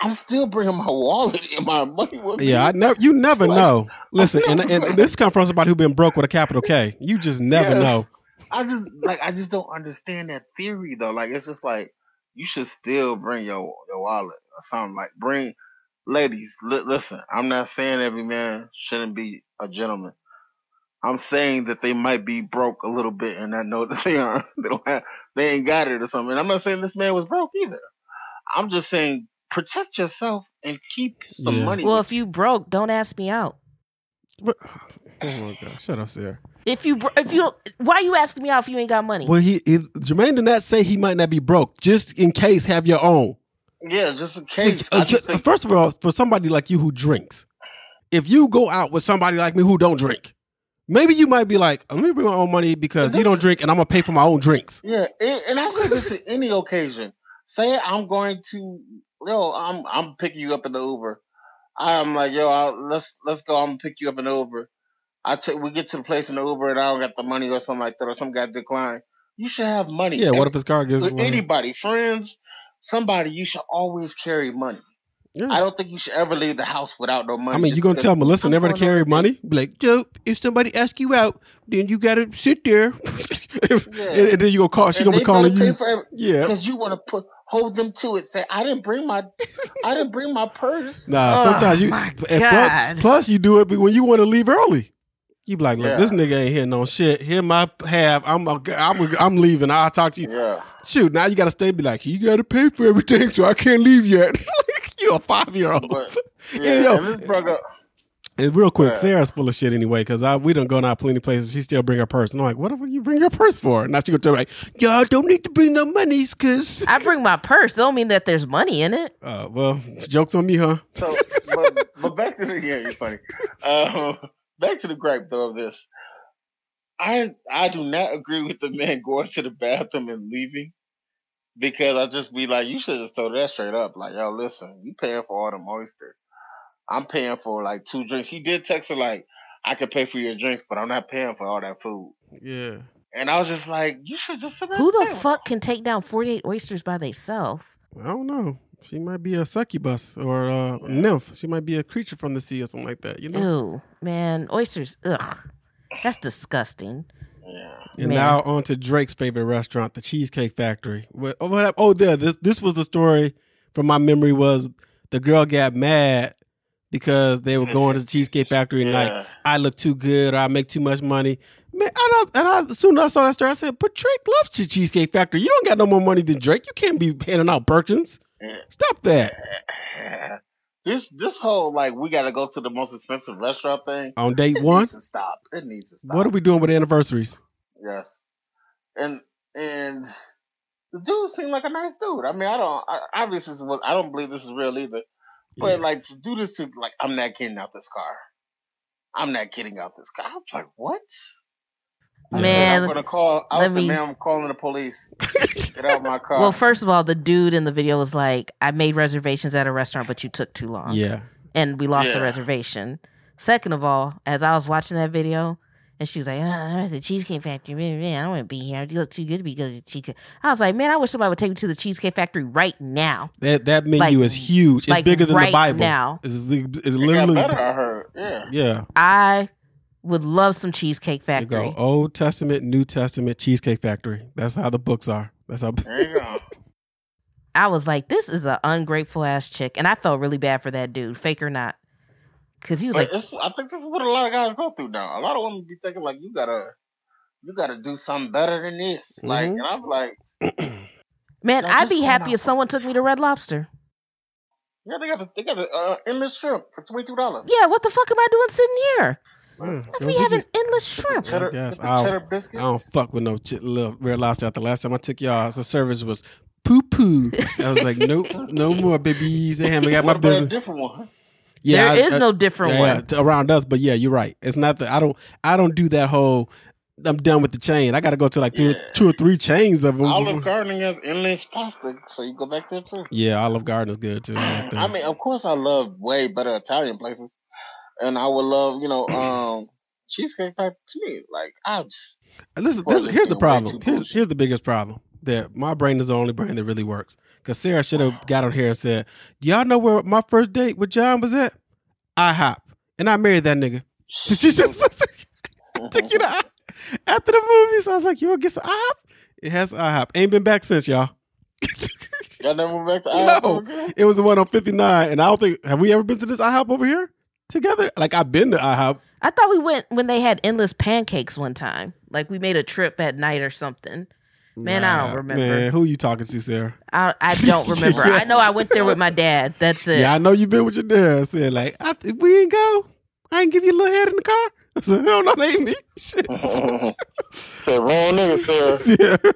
[SPEAKER 1] I'm still bringing my wallet and my money with me.
[SPEAKER 2] Yeah, I never. You never
[SPEAKER 1] Like,
[SPEAKER 2] know. (laughs) Listen, and,
[SPEAKER 1] never-
[SPEAKER 2] and this comes from somebody who's been broke with a capital K. You just never
[SPEAKER 1] Yes.
[SPEAKER 2] know.
[SPEAKER 1] I just like I just don't understand that theory though. Like it's just like you should still bring your your wallet or something. Like bring ladies. Li- listen, I'm not saying every man shouldn't be a gentleman. I'm saying that they might be broke a little bit and I know (laughs) that they aren't. They don't have. They ain't got it or something. And I'm not saying this man was broke either. I'm just saying protect yourself and keep some
[SPEAKER 2] Yeah.
[SPEAKER 1] money.
[SPEAKER 3] Well, if you broke, don't ask me out.
[SPEAKER 2] But, (sighs) oh my god, shut up, Sarah.
[SPEAKER 3] If you bro- if you why you asking me out if you ain't got money?
[SPEAKER 2] Well, he, he Jermaine did not say he might not be broke. Just in case, have your own.
[SPEAKER 1] You. yeah, just in case.
[SPEAKER 2] Uh,
[SPEAKER 1] just think,
[SPEAKER 2] first of all, for somebody like you who drinks, if you go out with somebody like me who don't drink, maybe you might be like, "Let me bring my own money because he don't drink, and I'm gonna pay for my own drinks."
[SPEAKER 1] Yeah, and, and I say this to any occasion. Say I'm going to, yo, I'm I'm picking you up in the Uber. I'm like, yo, I'll, let's let's go. I'm gonna pick you up in the Uber. I take we get to the place in the Uber and I don't got the money or something like that or some guy decline. You should have money.
[SPEAKER 2] Yeah. What if his car gets?
[SPEAKER 1] with anybody, friends, somebody? You should always carry money.
[SPEAKER 2] Yeah.
[SPEAKER 1] I don't think you should ever leave the house without no money.
[SPEAKER 2] I mean,
[SPEAKER 1] just
[SPEAKER 2] you gonna tell Melissa never to
[SPEAKER 1] going on a
[SPEAKER 2] carry money? Be like, yo, if somebody ask you out, then you gotta sit there, (laughs) and, and then you gonna call. She
[SPEAKER 1] And
[SPEAKER 2] gonna be calling
[SPEAKER 1] pay
[SPEAKER 2] you.
[SPEAKER 1] for every-
[SPEAKER 2] Yeah.
[SPEAKER 1] because you want to put hold them to it. Say, I didn't bring my, I didn't bring my purse.
[SPEAKER 2] Nah, (laughs)
[SPEAKER 3] Oh,
[SPEAKER 2] sometimes you.
[SPEAKER 3] my God.
[SPEAKER 2] plus, plus, you do it when you want to leave early. You be like, look,
[SPEAKER 1] Yeah.
[SPEAKER 2] this nigga ain't hitting on shit. Here my half. I'm I'm I'm leaving. I'll talk to you.
[SPEAKER 1] Yeah,
[SPEAKER 2] Shoot, now you gotta stay. Be like, you gotta pay for everything, so I can't leave yet. (laughs) you a five year old.
[SPEAKER 1] yeah, (laughs)
[SPEAKER 2] Yeah, yo.
[SPEAKER 1] and this brother,
[SPEAKER 2] And real quick,
[SPEAKER 1] Yeah.
[SPEAKER 2] Sarah's full of shit anyway, because I we done gone out plenty places. She still bring her purse. And I'm like, what the you bring your purse for? Now she gonna tell me like, y'all don't need to bring no monies, cause (laughs)
[SPEAKER 3] I bring my purse. Don't mean that there's money in it.
[SPEAKER 2] uh, well, jokes on me, huh?
[SPEAKER 1] So, but, but back to the yeah, you're funny. Um, back to the gripe though of this. I I do not agree with the (laughs) man going to the bathroom and leaving because I just be like, you should just throw that straight up. Like, yo, listen, you paying for all them oysters. I'm paying for like two drinks. He did text her like, I could pay for your drinks, but I'm not paying for all that food.
[SPEAKER 2] Yeah.
[SPEAKER 1] And I was just like, you should just sit
[SPEAKER 3] Who the fuck can take down 48 oysters by themselves?
[SPEAKER 2] I don't know. She might be a succubus or a nymph. She might be a creature from the sea or something like that. You know.
[SPEAKER 3] Ew, man, oysters. Ugh, that's disgusting.
[SPEAKER 1] Yeah.
[SPEAKER 2] And
[SPEAKER 3] Man.
[SPEAKER 2] now on to Drake's favorite restaurant, the Cheesecake Factory. What? Oh, what oh, there. This this was the story from my memory. Was the girl got mad because they were going to the Cheesecake Factory and like I look too good or I make too much money. Man, I don't, and I, as soon as I saw that story, I said, "But Drake loves the Cheesecake Factory. You don't got no more money than Drake. You can't be handing out Perkins. Stop that (laughs)
[SPEAKER 1] This this whole like we gotta go to the most expensive restaurant thing.
[SPEAKER 2] on date
[SPEAKER 1] It
[SPEAKER 2] one.
[SPEAKER 1] needs to stop. It needs to stop.
[SPEAKER 2] What are we doing with anniversaries?
[SPEAKER 1] Yes, and and the dude seemed like a nice dude. I mean, I don't. I, obviously, was, I don't believe this is real either. But
[SPEAKER 2] Yeah.
[SPEAKER 1] like to do this to like, I'm not getting out this car. I'm not getting out this car. I was like, what? I said,
[SPEAKER 3] Man,
[SPEAKER 1] I'm gonna call. I
[SPEAKER 3] let
[SPEAKER 1] was
[SPEAKER 3] me-
[SPEAKER 1] like, man, I'm calling the police. (laughs) Get out my car.
[SPEAKER 3] Well, first of all, the dude in the video was like, "I made reservations at a restaurant, but you took too long,
[SPEAKER 2] Yeah,
[SPEAKER 3] and we lost the reservation." Second of all, as I was watching that video, And she was like, oh, I'm at the Cheesecake Factory. Man, man, I don't want to be here. You look too good to be going to the Cheesecake. I was like, man, I wish somebody would take me to the Cheesecake Factory right now.
[SPEAKER 2] That that menu
[SPEAKER 3] Like-
[SPEAKER 2] is huge. It's
[SPEAKER 3] like
[SPEAKER 2] bigger than
[SPEAKER 3] right
[SPEAKER 2] the Bible.
[SPEAKER 3] now.
[SPEAKER 2] It's, it's
[SPEAKER 1] It got
[SPEAKER 2] literally
[SPEAKER 1] better, I heard. Yeah.
[SPEAKER 2] yeah.
[SPEAKER 3] I would love some Cheesecake
[SPEAKER 2] You
[SPEAKER 3] Factory.
[SPEAKER 2] go Old Testament, New Testament, Cheesecake Factory. That's how the books are. That's how.
[SPEAKER 1] There you go. (laughs)
[SPEAKER 3] I was like, this is an ungrateful ass chick. And I felt really bad for that dude, fake or not. Because he was
[SPEAKER 1] But
[SPEAKER 3] like,
[SPEAKER 1] I think this is what a lot of guys go through now. A lot of women be thinking like, you gotta, you gotta do something better than this. Like,
[SPEAKER 2] Mhm.
[SPEAKER 1] and I'm like, (clears throat)
[SPEAKER 3] man,
[SPEAKER 1] No,
[SPEAKER 3] I'd be happy if someone took me to Red Lobster.
[SPEAKER 1] yeah, they got the, they got the uh, endless shrimp for twenty two dollars.
[SPEAKER 3] Yeah, what the fuck am I doing sitting here?
[SPEAKER 2] Yeah,
[SPEAKER 3] Like,
[SPEAKER 2] we
[SPEAKER 3] have having
[SPEAKER 2] just-
[SPEAKER 3] endless shrimp.
[SPEAKER 1] Cheddar,
[SPEAKER 2] guess I'll-
[SPEAKER 1] cheddar biscuits.
[SPEAKER 2] I don't fuck with no ch- little red lobster. After the last time I took y'all, the service was poo poo. I was like, nope, (laughs) no more babies. They haven't got my
[SPEAKER 1] what about
[SPEAKER 2] business.
[SPEAKER 1] different one?
[SPEAKER 2] Yeah,
[SPEAKER 3] there
[SPEAKER 2] I-
[SPEAKER 3] is
[SPEAKER 2] I-
[SPEAKER 3] no different
[SPEAKER 2] yeah,
[SPEAKER 3] one.
[SPEAKER 2] yeah, around us, but yeah, you're right. It's not that I don't. I don't do that whole. I'm done with the chain. I got to go to like two,
[SPEAKER 1] Yeah.
[SPEAKER 2] two or three chains of them.
[SPEAKER 1] Olive Garden has endless pasta, so you go back there too.
[SPEAKER 2] Yeah, Olive Garden is good too. I, like. (clears throat)
[SPEAKER 1] I mean, of course, I love way better Italian places, and I would love, you know, um, cheesecake factory to me. Like, I just,
[SPEAKER 2] Listen, this, here's the problem. Here's here's the biggest problem. That my brain is the only brain that really works. Because Sarah should have got on here and said, "Do y'all know where my first date with John was at? IHOP, and I married that nigga." (laughs) She should (laughs) have took you to (laughs) I- after the movies. I was like, "You want to get some IHOP?" It has IHOP. Ain't been back since y'all.
[SPEAKER 1] Y'all never went back to
[SPEAKER 2] No.
[SPEAKER 1] IHOP again?
[SPEAKER 2] It was the one on 59, and I don't think have we ever been to this IHOP over here together? Like I've been to IHOP.
[SPEAKER 3] I thought we went when they had endless pancakes one time. Like we made a trip at night or something. Man, I don't remember.
[SPEAKER 2] Man, who you talking to, Sarah?
[SPEAKER 3] I, I don't remember. I know I went there with my dad. That's it.
[SPEAKER 2] Yeah, I know you've been with your dad. I said, like, I, th- we ain't go. I ain't give you a little head in the car. (laughs) I said, hell no, that ain't me. (laughs) Shit. (laughs)
[SPEAKER 1] Said wrong nigga, Sarah.
[SPEAKER 2] yeah.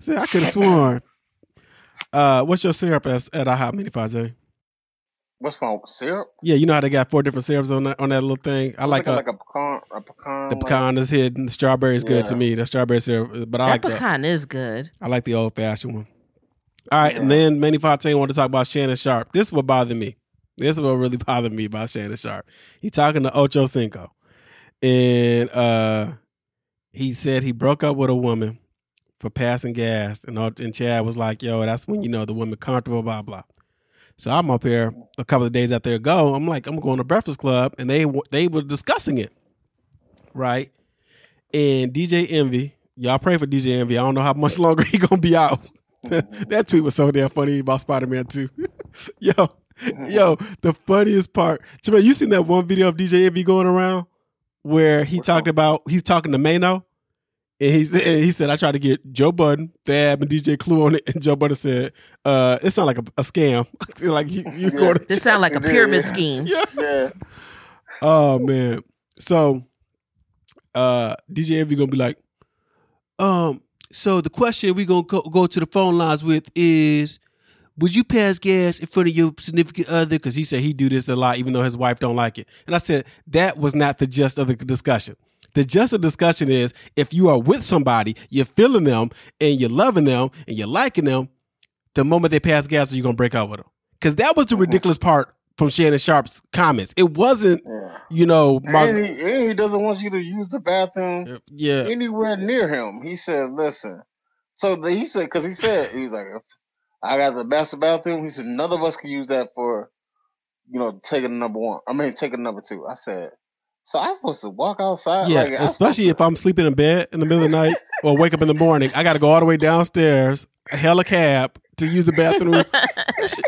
[SPEAKER 2] Said, I could have sworn. Uh, what's your syrup at, at IHOP, Manny Fontaine?
[SPEAKER 1] What's wrong with syrup?
[SPEAKER 2] Yeah, you know how they got four different syrups on that on that little thing. I like,
[SPEAKER 1] a,
[SPEAKER 2] a,
[SPEAKER 1] like a pecan, a pecan.
[SPEAKER 2] the
[SPEAKER 1] like-
[SPEAKER 2] pecan is hidden. The strawberry is good to me. The strawberry syrup, but I
[SPEAKER 3] that
[SPEAKER 2] like that.
[SPEAKER 3] pecan is good.
[SPEAKER 2] I like the old fashioned one. All right, and then Manny Fontaine wanted to talk about Shannon Sharpe. This is what bothered me. This is what really (laughs) bothered me about Shannon Sharpe. He talking to Ocho Cinco, and uh, he said he broke up with a woman for passing gas, and and Chad was like, "Yo, that's when you know the woman comfortable." Blah blah. So I'm up here a couple of days after they go. I'm like, I'm going to Breakfast Club, and they they were discussing it, right? And DJ Envy, y'all pray for DJ Envy. I don't know how much (laughs) longer he gonna be out. (laughs) that tweet was so damn funny about Spider Man too. (laughs) yo, yo, the funniest part. Jamal, you seen that one video of DJ Envy going around where he talked about he's talking to Mano. And he said, and he said, I tried to get Joe Budden, Fab, and DJ Clue on it. And Joe Budden said, uh, it sounded like a, a scam. (laughs) like you, you
[SPEAKER 1] Yeah.
[SPEAKER 2] go to
[SPEAKER 3] This sounds like a pyramid
[SPEAKER 1] yeah.
[SPEAKER 3] scheme.
[SPEAKER 2] yeah.
[SPEAKER 1] Yeah.
[SPEAKER 2] Oh man. So uh DJ Envy gonna be like, um, so the question we're gonna go, go to the phone lines with is would you pass gas in front of your significant other? Because he said he do this a lot, even though his wife don't like it. And I said that was not the gist of the discussion. The just of the discussion is if you are with somebody, you're feeling them and you're loving them and you're liking them, the moment they pass gas, you're gonna break up with them. Because that was the mm-hmm. ridiculous part from Shannon Sharpe's comments. It wasn't,
[SPEAKER 1] yeah.
[SPEAKER 2] you know,
[SPEAKER 1] And
[SPEAKER 2] my
[SPEAKER 1] he, and he doesn't want you to use the bathroom uh,
[SPEAKER 2] yeah,
[SPEAKER 1] anywhere near him. He said, "Listen." So the, he said, because he said he's like, "I got the master bathroom." He said, "None of us can use that for, you know, taking number one. I mean, taking number two. I said, "So I'm supposed to walk outside?"
[SPEAKER 2] yeah.
[SPEAKER 1] Like,
[SPEAKER 2] especially if (laughs) I'm sleeping in bed in the middle of the night or wake up in the morning, I got to go all the way downstairs, hail a cab to use the bathroom. (laughs) that, shit,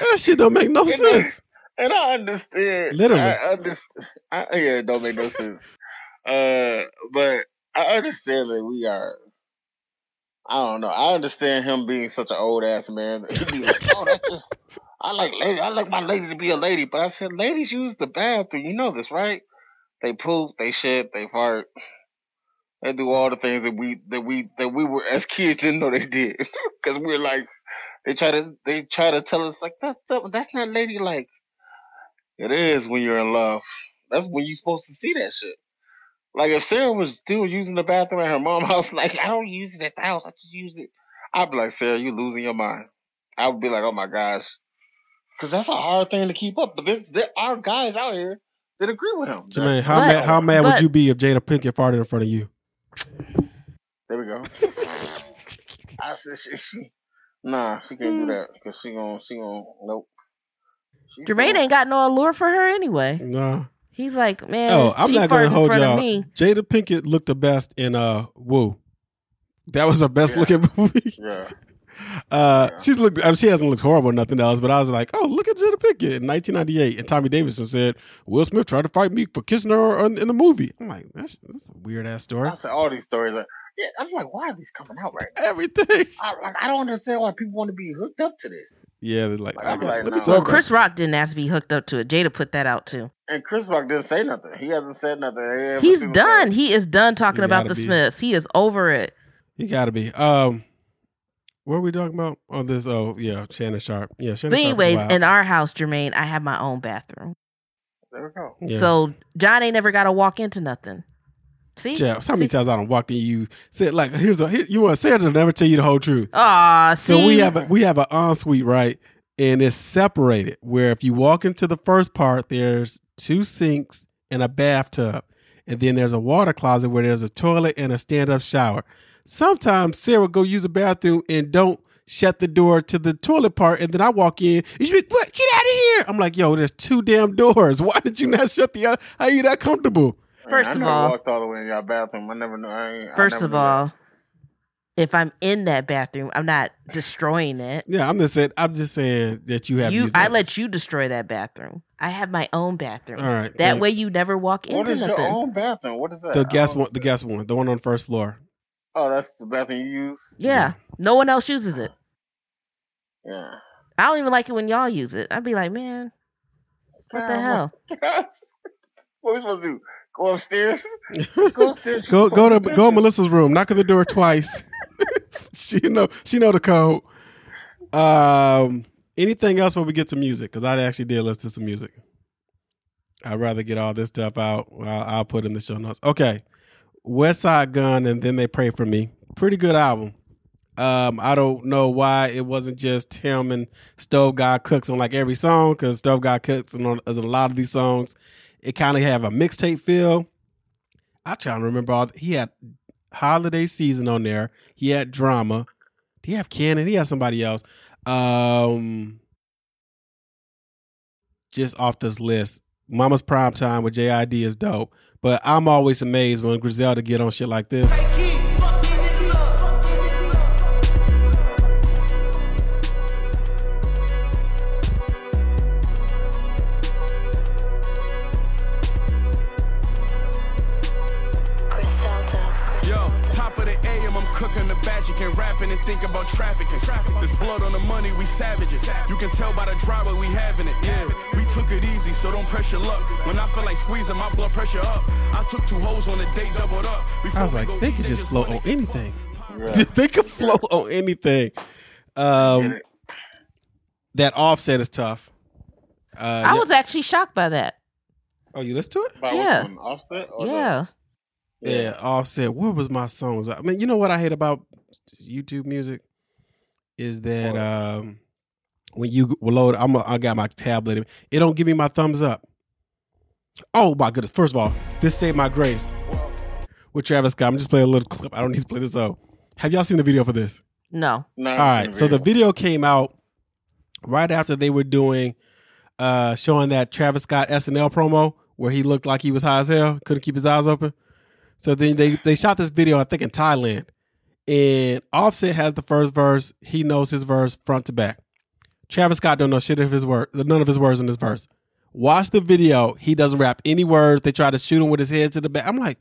[SPEAKER 2] that shit don't make no
[SPEAKER 1] don't-
[SPEAKER 2] sense.
[SPEAKER 1] And I understand.
[SPEAKER 2] Literally.
[SPEAKER 1] I understand. I, yeah, it don't make no sense. Uh, but I understand that we are. I don't know. I understand him being such an old ass man. (laughs) He'd be like, "Oh, that's just, I like lady. I like my lady to be a lady." But I said, "Ladies use the bathroom. You know this, right? They poop, they shit, they fart, they do all the things that we that we that we were as kids didn't know they did (laughs) because we're like." They try to they try to tell us like that's that's not ladylike. It is when you're in love. That's when you're supposed to see that shit. Like if Sarah was still using the bathroom at her mom's (laughs) house, like I don't use it at the house, I just use it. I'd be like, Sarah, you losing your mind. I would be like, oh my gosh, because that's a hard thing to keep up. But this, there are guys out here that agree with him.
[SPEAKER 2] Jermaine, how
[SPEAKER 3] But-
[SPEAKER 2] mad how mad would you be if Jada Pinkett farted in front of you?
[SPEAKER 1] There we go. (laughs) I said she, she nah, she can't do that because she gon' she gon' nope. She
[SPEAKER 3] Jermaine
[SPEAKER 1] so-
[SPEAKER 3] ain't got no allure for her anyway.
[SPEAKER 2] No.
[SPEAKER 3] He's like, man,
[SPEAKER 2] Oh, I'm not gonna hold y'all.
[SPEAKER 3] me.
[SPEAKER 2] Jada Pinkett looked the best in uh Woo. That was her best
[SPEAKER 1] Yeah.
[SPEAKER 2] looking (laughs) movie.
[SPEAKER 1] Yeah,
[SPEAKER 2] Uh,
[SPEAKER 1] Yeah.
[SPEAKER 2] she's looked. I mean, she hasn't looked horrible, nothing else. But I was like, oh, look at Jada Pinkett in 1998, and Tommy Davidson said Will Smith tried to fight me for kissing her in, in the movie. I'm like, that's, that's a weird ass story.
[SPEAKER 1] I said all these stories. Like, yeah, I'm like, why are these coming out right now?
[SPEAKER 2] Everything.
[SPEAKER 1] I, like, I don't understand why people want to be hooked up to this.
[SPEAKER 2] Yeah, they're like,
[SPEAKER 1] Like,
[SPEAKER 2] I got,
[SPEAKER 1] like,
[SPEAKER 2] let me talk
[SPEAKER 3] Well,
[SPEAKER 2] about
[SPEAKER 3] Chris Rock didn't ask to be hooked up to it. Jada put that out too.
[SPEAKER 1] And Chris Rock didn't say nothing. He hasn't said nothing. Every
[SPEAKER 3] He's done.
[SPEAKER 1] day.
[SPEAKER 3] He is done talking about the
[SPEAKER 2] be.
[SPEAKER 3] Smiths. He is over it.
[SPEAKER 2] You gotta be. Um, what are we talking about on this? Oh, yeah, Shannon Sharpe. Yeah, Shannon
[SPEAKER 3] But anyways,
[SPEAKER 2] is wild.
[SPEAKER 3] in our house, Jermaine, I have my own bathroom.
[SPEAKER 1] There we go.
[SPEAKER 2] Yeah.
[SPEAKER 3] So John ain't never got to walk into nothing. See?
[SPEAKER 2] Jeff, how many
[SPEAKER 3] See?
[SPEAKER 2] times I don't walk in you said like here's a here, you want Sarah to never tell you the whole truth.
[SPEAKER 3] Ah, see?
[SPEAKER 2] So we have a, we have an ensuite right, and it's separated. Where if you walk into the first part, there's two sinks and a bathtub, and then there's a water closet where there's a toilet and a stand up shower. Sometimes Sarah go use a bathroom and don't shut the door to the toilet part, and then I walk in. And she be what? Get out of here! I'm like, yo, there's two damn doors. (laughs) Why did you not shut the? other? How are you that comfortable?
[SPEAKER 3] First
[SPEAKER 1] I
[SPEAKER 3] of
[SPEAKER 1] never
[SPEAKER 3] all-
[SPEAKER 1] walked all the way in your bathroom. I never know. I ain't,
[SPEAKER 3] First of
[SPEAKER 1] knew that.
[SPEAKER 3] all, if I'm in that bathroom, I'm not destroying it.
[SPEAKER 2] Yeah, I'm just saying. I'm just saying that you have.
[SPEAKER 3] You, I
[SPEAKER 2] that.
[SPEAKER 3] let you destroy that bathroom. I have my own bathroom.
[SPEAKER 2] All right.
[SPEAKER 3] That way, you never walk
[SPEAKER 1] what
[SPEAKER 3] into
[SPEAKER 1] is
[SPEAKER 3] nothing.
[SPEAKER 1] your own bathroom? What is that?
[SPEAKER 2] the
[SPEAKER 1] I
[SPEAKER 2] guest
[SPEAKER 1] don't-
[SPEAKER 2] one. The guest one. The one on the first floor.
[SPEAKER 1] Oh, that's the bathroom you use.
[SPEAKER 3] yeah, no one else uses it.
[SPEAKER 1] Yeah.
[SPEAKER 3] I don't even like it when y'all use it. I'd be like, man, what the
[SPEAKER 1] Man,
[SPEAKER 3] hell? (laughs)
[SPEAKER 1] what are we supposed to do? Go upstairs? (laughs) Go upstairs.
[SPEAKER 2] go go to go to Melissa's room. Knock on the door twice. (laughs) she know she know the code. Um, anything else before we get to music? Because I actually did listen to some music. I'd rather get all this stuff out. I'll, I'll put in the show notes. Okay, Westside Gunn and then they pray for me. Pretty good album. Um, I don't know why it wasn't just him and Stove God Cooks on like every song because Stove God Cooks on, on a lot of these songs. It kind of have a mixtape feel. I try to remember all. He had holiday season on there. He had drama. He have Cannon. He had somebody else. Um, just off this list, Mama's Prime Time with JID is dope. But I'm always amazed when Griselda get on shit like this.
[SPEAKER 5] Magic and rapping and think about trafficking. There's blood on the money, we savages. You can tell by the driver we having it. Yeah, we took it easy, so don't pressure luck. When I feel like squeezing my blood pressure up, I took two hoes on a date, doubled up.
[SPEAKER 2] I was like, (laughs) they could just float on anything.
[SPEAKER 1] Yeah.
[SPEAKER 2] they could float on anything. Um, that offset is tough. Uh,
[SPEAKER 3] I
[SPEAKER 2] yeah-
[SPEAKER 3] was actually shocked by that.
[SPEAKER 2] Oh, you listen to it?
[SPEAKER 1] By
[SPEAKER 3] Yeah.
[SPEAKER 1] one? Offset? Or the-
[SPEAKER 3] Yeah.
[SPEAKER 2] Yeah, Offset. What was my songs? I mean, you know what I hate about YouTube music is that
[SPEAKER 1] What?
[SPEAKER 2] um, when you load, I'm a, I got my tablet. It don't give me my thumbs up. Oh my goodness! First of all, this saved my grace with Travis Scott. I'm just playing a little clip. I don't need to play this out. Have y'all seen the video for this?
[SPEAKER 3] No.
[SPEAKER 1] No,
[SPEAKER 2] All right. So the video came out right after they were doing uh showing that Travis Scott SNL promo where he looked like he was high as hell, couldn't keep his eyes open. So then they they shot this video, I think in Thailand. And Offset has the first verse. He knows his verse front to back. Travis Scott don't know shit of his word, none of his words in this verse. Watch the video. He doesn't rap any words. They try to shoot him with his head to the back. I'm like,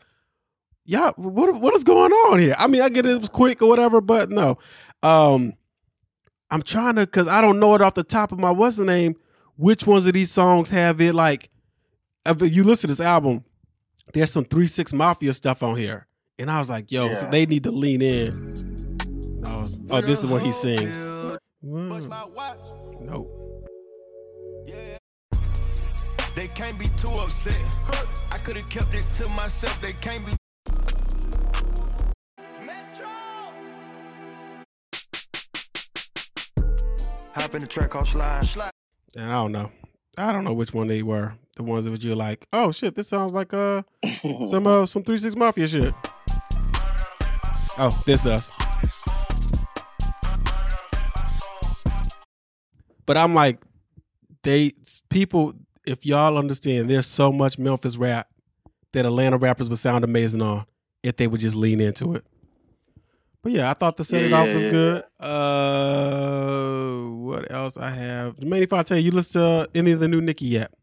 [SPEAKER 2] y'all, what what is going on here? I mean, I get it, was quick or whatever, but no. Um, I'm trying to because I don't know it off the top of my what's the name. Which ones of these songs have it like? If you listen to this album, there's some Three Six Mafia stuff on here, and I was like, yo, so they need to lean in. I was- oh, this is what he sings.
[SPEAKER 5] Bust
[SPEAKER 2] Mm,
[SPEAKER 5] my watch. They can't be too upset. I could have kept it to myself. They can't be.
[SPEAKER 6] Hop in the track, called slide.
[SPEAKER 2] And I don't know. I don't know which one they were. The ones that you're like, oh shit, this sounds like uh some uh some three six mafia shit. Oh, this does. But I'm like, they people. If y'all understand, there's so much Memphis rap that Atlanta rappers would sound amazing on if they would just lean into it. But yeah, I thought the set it
[SPEAKER 1] Yeah,
[SPEAKER 2] off
[SPEAKER 1] yeah,
[SPEAKER 2] was
[SPEAKER 1] yeah.
[SPEAKER 2] good. Uh, what else I have? I tell you, you listen to any of the new Nicki yet?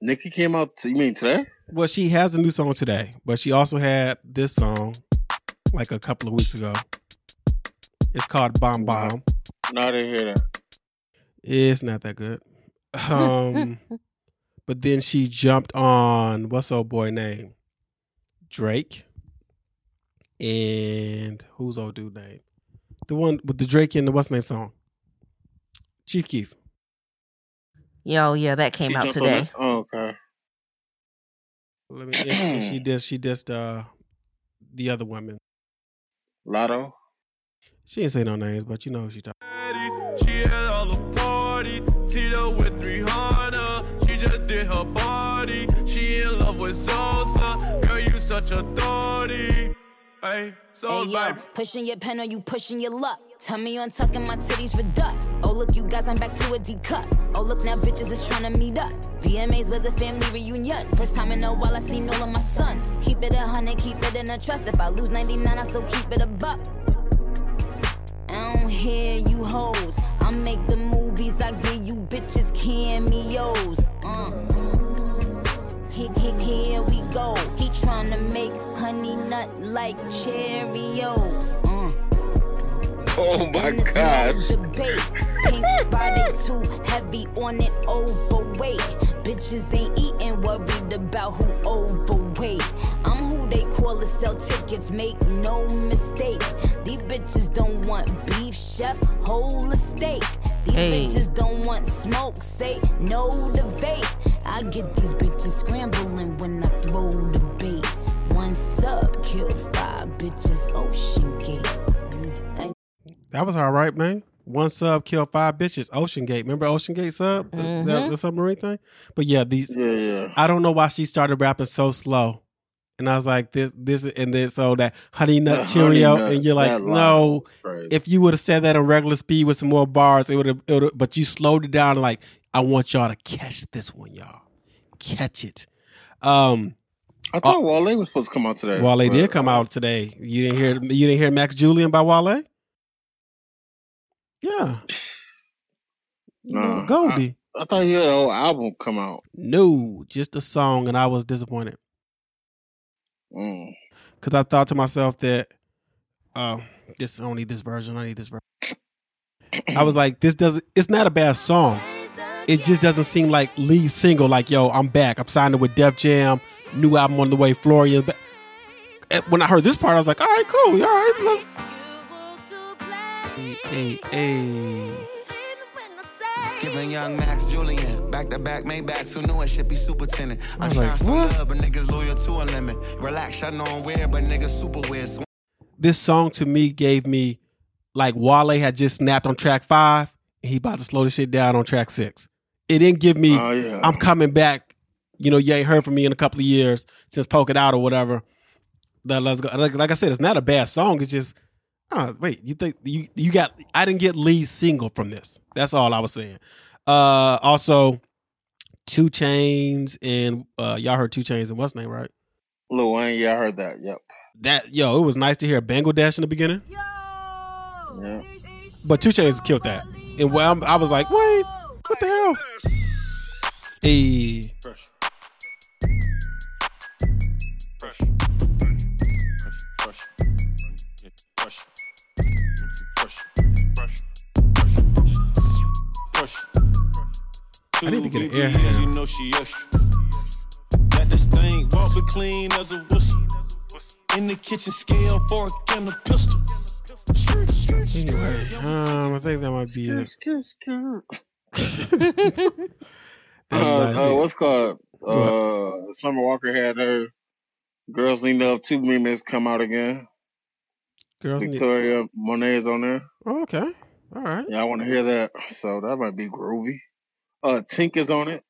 [SPEAKER 1] Nicki came out. You mean today?
[SPEAKER 2] Well, she has a new song today, but she also had this song like a couple of weeks ago. It's called Bomb Bomb.
[SPEAKER 1] No, I didn't hear that.
[SPEAKER 2] It's not that good. Um, (laughs) but then she jumped on what's old boy name? Drake. And who's old dude name? The one with the Drake and the what's name song? Chief Keef.
[SPEAKER 3] Yo, yeah, that came
[SPEAKER 1] She
[SPEAKER 3] out today.
[SPEAKER 1] Oh, okay.
[SPEAKER 2] Let me. And she, and she (clears throat) did. She dissed uh, the other women.
[SPEAKER 1] Lotto.
[SPEAKER 2] She didn't say no names, but you know who she talking.
[SPEAKER 5] She at all the party. Tito with 300. She just did her body. She in love with salsa. Girl, you such a thotty. Hey, so
[SPEAKER 6] Hey yo,
[SPEAKER 5] baby.
[SPEAKER 6] pushing your pen or you pushing your luck. Tell me you untucking my titties for duck. Oh look, you guys, I'm back to a D cup. Oh look, now bitches is trying to meet up. VMAs was a family reunion. First time in a while I seen all of my sons. Keep it a hundred, keep it in a trust. If I lose 99, I still keep it a buck. I don't hear you hoes. I make the movies, I give you bitches cameos. Uh. Here, here, here we go. He tryna make honey nut like Cheerios. Uh. (laughs)
[SPEAKER 1] Oh my
[SPEAKER 6] And it's no
[SPEAKER 1] gosh.
[SPEAKER 6] Pink Friday too heavy on it, overweight. Bitches ain't eating, worried about who overweight. I'm who they call to sell tickets, make no mistake. These bitches don't want beef, chef, whole estate. These
[SPEAKER 3] Hey.
[SPEAKER 6] bitches don't want smoke, say no to vape. I get these bitches scrambling when I throw the bait. One sub, kill five bitches, ocean gate. Mm,
[SPEAKER 2] That was all right, man. One sub killed five bitches. Ocean Gate. Remember Ocean Gate sub? The-
[SPEAKER 3] Mhm.
[SPEAKER 2] The, the submarine thing? But yeah, these
[SPEAKER 1] Yeah, yeah.
[SPEAKER 2] I don't know why she started rapping so slow. And I was like, this, this, and then so that honey nut
[SPEAKER 1] The
[SPEAKER 2] Cheerio,
[SPEAKER 1] honey nut,
[SPEAKER 2] and you're like, no. If you would have said that on regular speed with some more bars, it would have. It but you slowed it down. Like, I want y'all to catch this one, y'all. Catch it. Um,
[SPEAKER 1] I thought Wale was supposed to come out today.
[SPEAKER 2] Wale
[SPEAKER 1] but,
[SPEAKER 2] did come
[SPEAKER 1] uh,
[SPEAKER 2] out today. You didn't hear. You didn't hear Max Julien by Wale. Yeah. You know,
[SPEAKER 1] Nah,
[SPEAKER 2] Goldie.
[SPEAKER 1] I thought he had a whole album come out.
[SPEAKER 2] No, just a song, and I was disappointed
[SPEAKER 1] Mm.
[SPEAKER 2] because I thought to myself that, oh, this I don't need this version. I need this version. I was like, this doesn't. It's not a bad song. It just doesn't seem like lead single. Like, yo, I'm back. I'm signing with Def Jam. New album on the way. Florian. When I heard this part, I was like, all right, cool. All right. Hey, hey, hey.
[SPEAKER 7] Giving young Max Julien back to back Maybachs who knew it should be super tenant.
[SPEAKER 2] I
[SPEAKER 7] I'm
[SPEAKER 2] was
[SPEAKER 7] trying
[SPEAKER 2] like,
[SPEAKER 7] to love, but niggas loyal to a limit. Relax, I know I'm weird, but niggas super weird. So
[SPEAKER 2] this song to me gave me like Wale had just snapped on track five and he about to slow the shit down on track six. It didn't give me
[SPEAKER 1] Oh yeah.
[SPEAKER 2] I'm coming back. You know, you ain't heard from me in a couple of years since Poke It Out or whatever. That let's go. Like, like I said, it's not a bad song. It's just, oh, wait, you think you you got? I didn't get lead single from this. That's all I was saying. Uh, also, 2 Chainz and uh, y'all heard 2 Chainz and what's name right?
[SPEAKER 1] Lil Wayne, yeah, I heard that. Yep.
[SPEAKER 2] That yo, it was nice to hear Bangladesh in the beginning.
[SPEAKER 1] Yeah.
[SPEAKER 2] But 2 Chainz killed that. And well, I'm, I was like, wait, what the hell? Hey, I need to get an
[SPEAKER 5] Two
[SPEAKER 2] air
[SPEAKER 5] BBL,
[SPEAKER 2] hand.
[SPEAKER 5] You know she extra. Got this thing, walk clean as a whistle. In the kitchen, scale, fork, and a pistol.
[SPEAKER 2] Anyway, um, I think that might be it.
[SPEAKER 1] Skirt, skirt. (laughs)
[SPEAKER 2] That
[SPEAKER 1] Uh, uh, what's called? Uh, Summer Walker had her Girls Need Love two remix come out again.
[SPEAKER 2] Girls
[SPEAKER 1] Victoria Monet is on there.
[SPEAKER 2] Oh, okay, all right.
[SPEAKER 1] Yeah, I want to hear that. So that might be groovy. Uh, Tink is on it.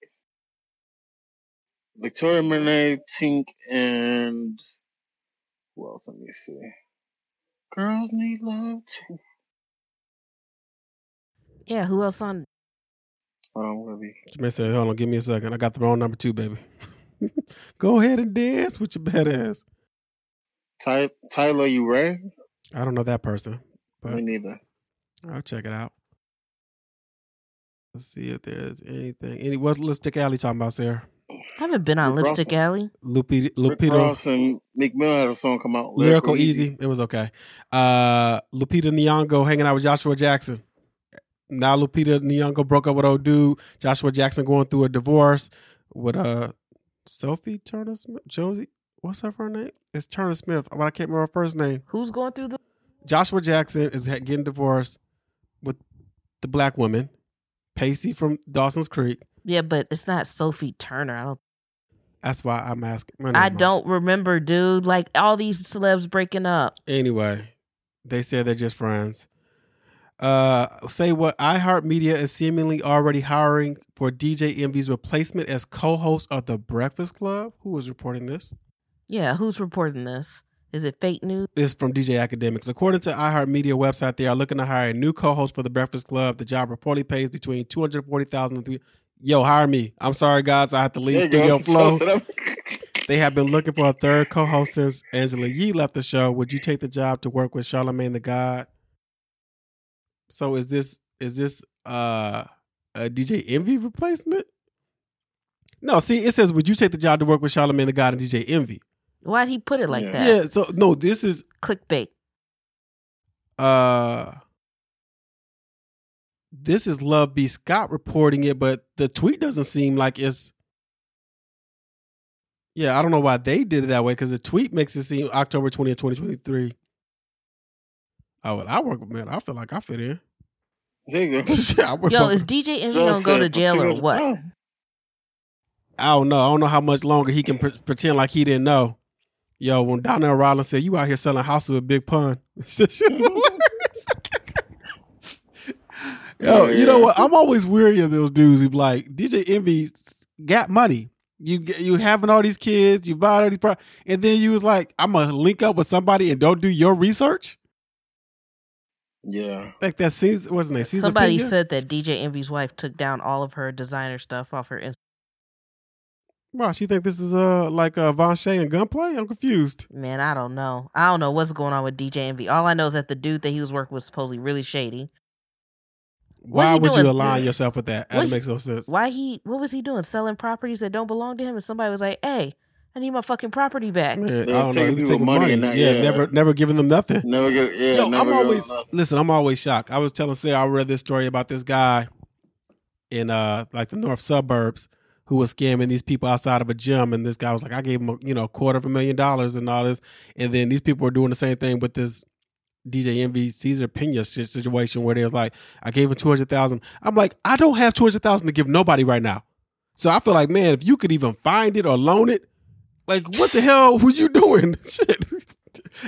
[SPEAKER 1] Victoria Monet, Tink, and who else? Let me see. Girls need love too.
[SPEAKER 3] Yeah, who else on?
[SPEAKER 1] Hold on, Webby.
[SPEAKER 2] Jermaine said, hold on, give me a second. I got the wrong number two, baby. (laughs) Go ahead and dance with your bad ass.
[SPEAKER 1] Ty- Tyler, you Ray?
[SPEAKER 2] I don't know that person, but
[SPEAKER 1] Me neither.
[SPEAKER 2] I'll check it out. Let's see if there's anything. Any what's Lipstick Alley talking about, Sarah?
[SPEAKER 3] I haven't been on
[SPEAKER 1] Rick
[SPEAKER 3] Lipstick
[SPEAKER 1] Ross.
[SPEAKER 3] Alley.
[SPEAKER 2] Lupi,
[SPEAKER 1] Rick
[SPEAKER 2] Lupita,
[SPEAKER 1] Ross and Meek Mill had a song come out.
[SPEAKER 2] Lyrical Easy. It was okay. Uh, Lupita Nyong'o hanging out with Joshua Jackson. Now Lupita Nyong'o broke up with old dude. Joshua Jackson going through a divorce with uh Sophie Turner Smith. Josie, what's her first name? It's Turner Smith, but I can't remember her first name.
[SPEAKER 3] Who's going through the?
[SPEAKER 2] Joshua Jackson is getting divorced with the black woman, Pacey from Dawson's Creek.
[SPEAKER 3] Yeah, but it's not Sophie Turner. I don't.
[SPEAKER 2] That's why I'm asking.
[SPEAKER 3] I don't remember, dude. Like all these celebs breaking up.
[SPEAKER 2] Anyway, they said they're just friends. Uh, say what iHeartMedia is seemingly already hiring for DJ Envy's replacement as co-host of the Breakfast Club. Who was reporting this?
[SPEAKER 3] Yeah, who's reporting this? Is it fake news?
[SPEAKER 2] It's from DJ Akademiks. According to iHeartMedia website, they are looking to hire a new co-host for the Breakfast Club. The job reportedly pays between two hundred forty thousand and three. Yo, hire me. I'm sorry, guys. I have to leave
[SPEAKER 1] There
[SPEAKER 2] Studio (laughs)
[SPEAKER 1] go.
[SPEAKER 2] Flow.
[SPEAKER 1] Close it up.
[SPEAKER 2] They have been looking for a third co-host since Angela Yee left the show. Would you take the job to work with Charlemagne the God? So is this is this uh a DJ Envy replacement? No, see, it says, "Would you take the job to work with Charlemagne the God and DJ Envy?"
[SPEAKER 3] Why'd he put it like
[SPEAKER 1] Yeah.
[SPEAKER 3] that?
[SPEAKER 2] Yeah. So no, this is
[SPEAKER 3] Clickbait.
[SPEAKER 2] uh this is Love B. Scott reporting it, but the tweet doesn't seem like it's. Yeah, I don't know why they did it that way because the tweet makes it seem October 20th, 2023. Oh, well, I work with man. I feel like I fit in.
[SPEAKER 1] There you go.
[SPEAKER 2] I work
[SPEAKER 3] Yo,
[SPEAKER 2] with-
[SPEAKER 3] is DJ Envy
[SPEAKER 1] Joe
[SPEAKER 3] gonna go to jail or what?
[SPEAKER 2] I don't know. I don't know how much longer he can pre- pretend like he didn't know. Yo, when Donnell Rawlings said, "You out here selling houses with Big Pun," (laughs) Shit was hilarious. Yo, you know what? I'm always weary of those dudes who be like DJ Envy got money. You you having all these kids, you buy all these, pro- and then you was like, "I'm gonna link up with somebody and don't do your research."
[SPEAKER 1] Yeah.
[SPEAKER 2] Like that seems what's his name? Caesar
[SPEAKER 3] Somebody
[SPEAKER 2] Pena?
[SPEAKER 3] said that DJ Envy's wife took down all of her designer stuff off her. Inst-
[SPEAKER 2] Wow, she think this is uh like uh, Von Shay and gunplay? I'm confused.
[SPEAKER 3] Man, I don't know. I don't know what's going on with DJ Envy. All I know is that the dude that he was working with supposedly really shady.
[SPEAKER 2] Why
[SPEAKER 3] he
[SPEAKER 2] would you
[SPEAKER 3] doing?
[SPEAKER 2] align yourself with that? That
[SPEAKER 3] What-
[SPEAKER 2] makes no sense.
[SPEAKER 3] Why he? What was he doing? Selling properties that don't belong to him? And somebody was like, "Hey, I need my fucking property back."
[SPEAKER 2] Man, I don't know. He
[SPEAKER 1] taking
[SPEAKER 2] was
[SPEAKER 1] people
[SPEAKER 2] taking
[SPEAKER 1] money
[SPEAKER 2] money.
[SPEAKER 1] and not-
[SPEAKER 2] yeah,
[SPEAKER 1] yeah.
[SPEAKER 2] never, never giving them nothing.
[SPEAKER 1] Never get. Yeah.
[SPEAKER 2] Yo,
[SPEAKER 1] never
[SPEAKER 2] I'm always
[SPEAKER 1] nothing.
[SPEAKER 2] listen. I'm always shocked. I was telling Sarah I read this story about this guy in uh like the north suburbs who was scamming these people outside of a gym, and this guy was like, I gave him a, you know a quarter of a million dollars and all this, and then these people were doing the same thing with this DJ Envy Caesar Pena situation where they was like, I gave him two hundred thousand. I'm like, I don't have two hundred thousand to give nobody right now. So I feel like, man, if you could even find it or loan it, like what the hell were you doing? (laughs) Shit.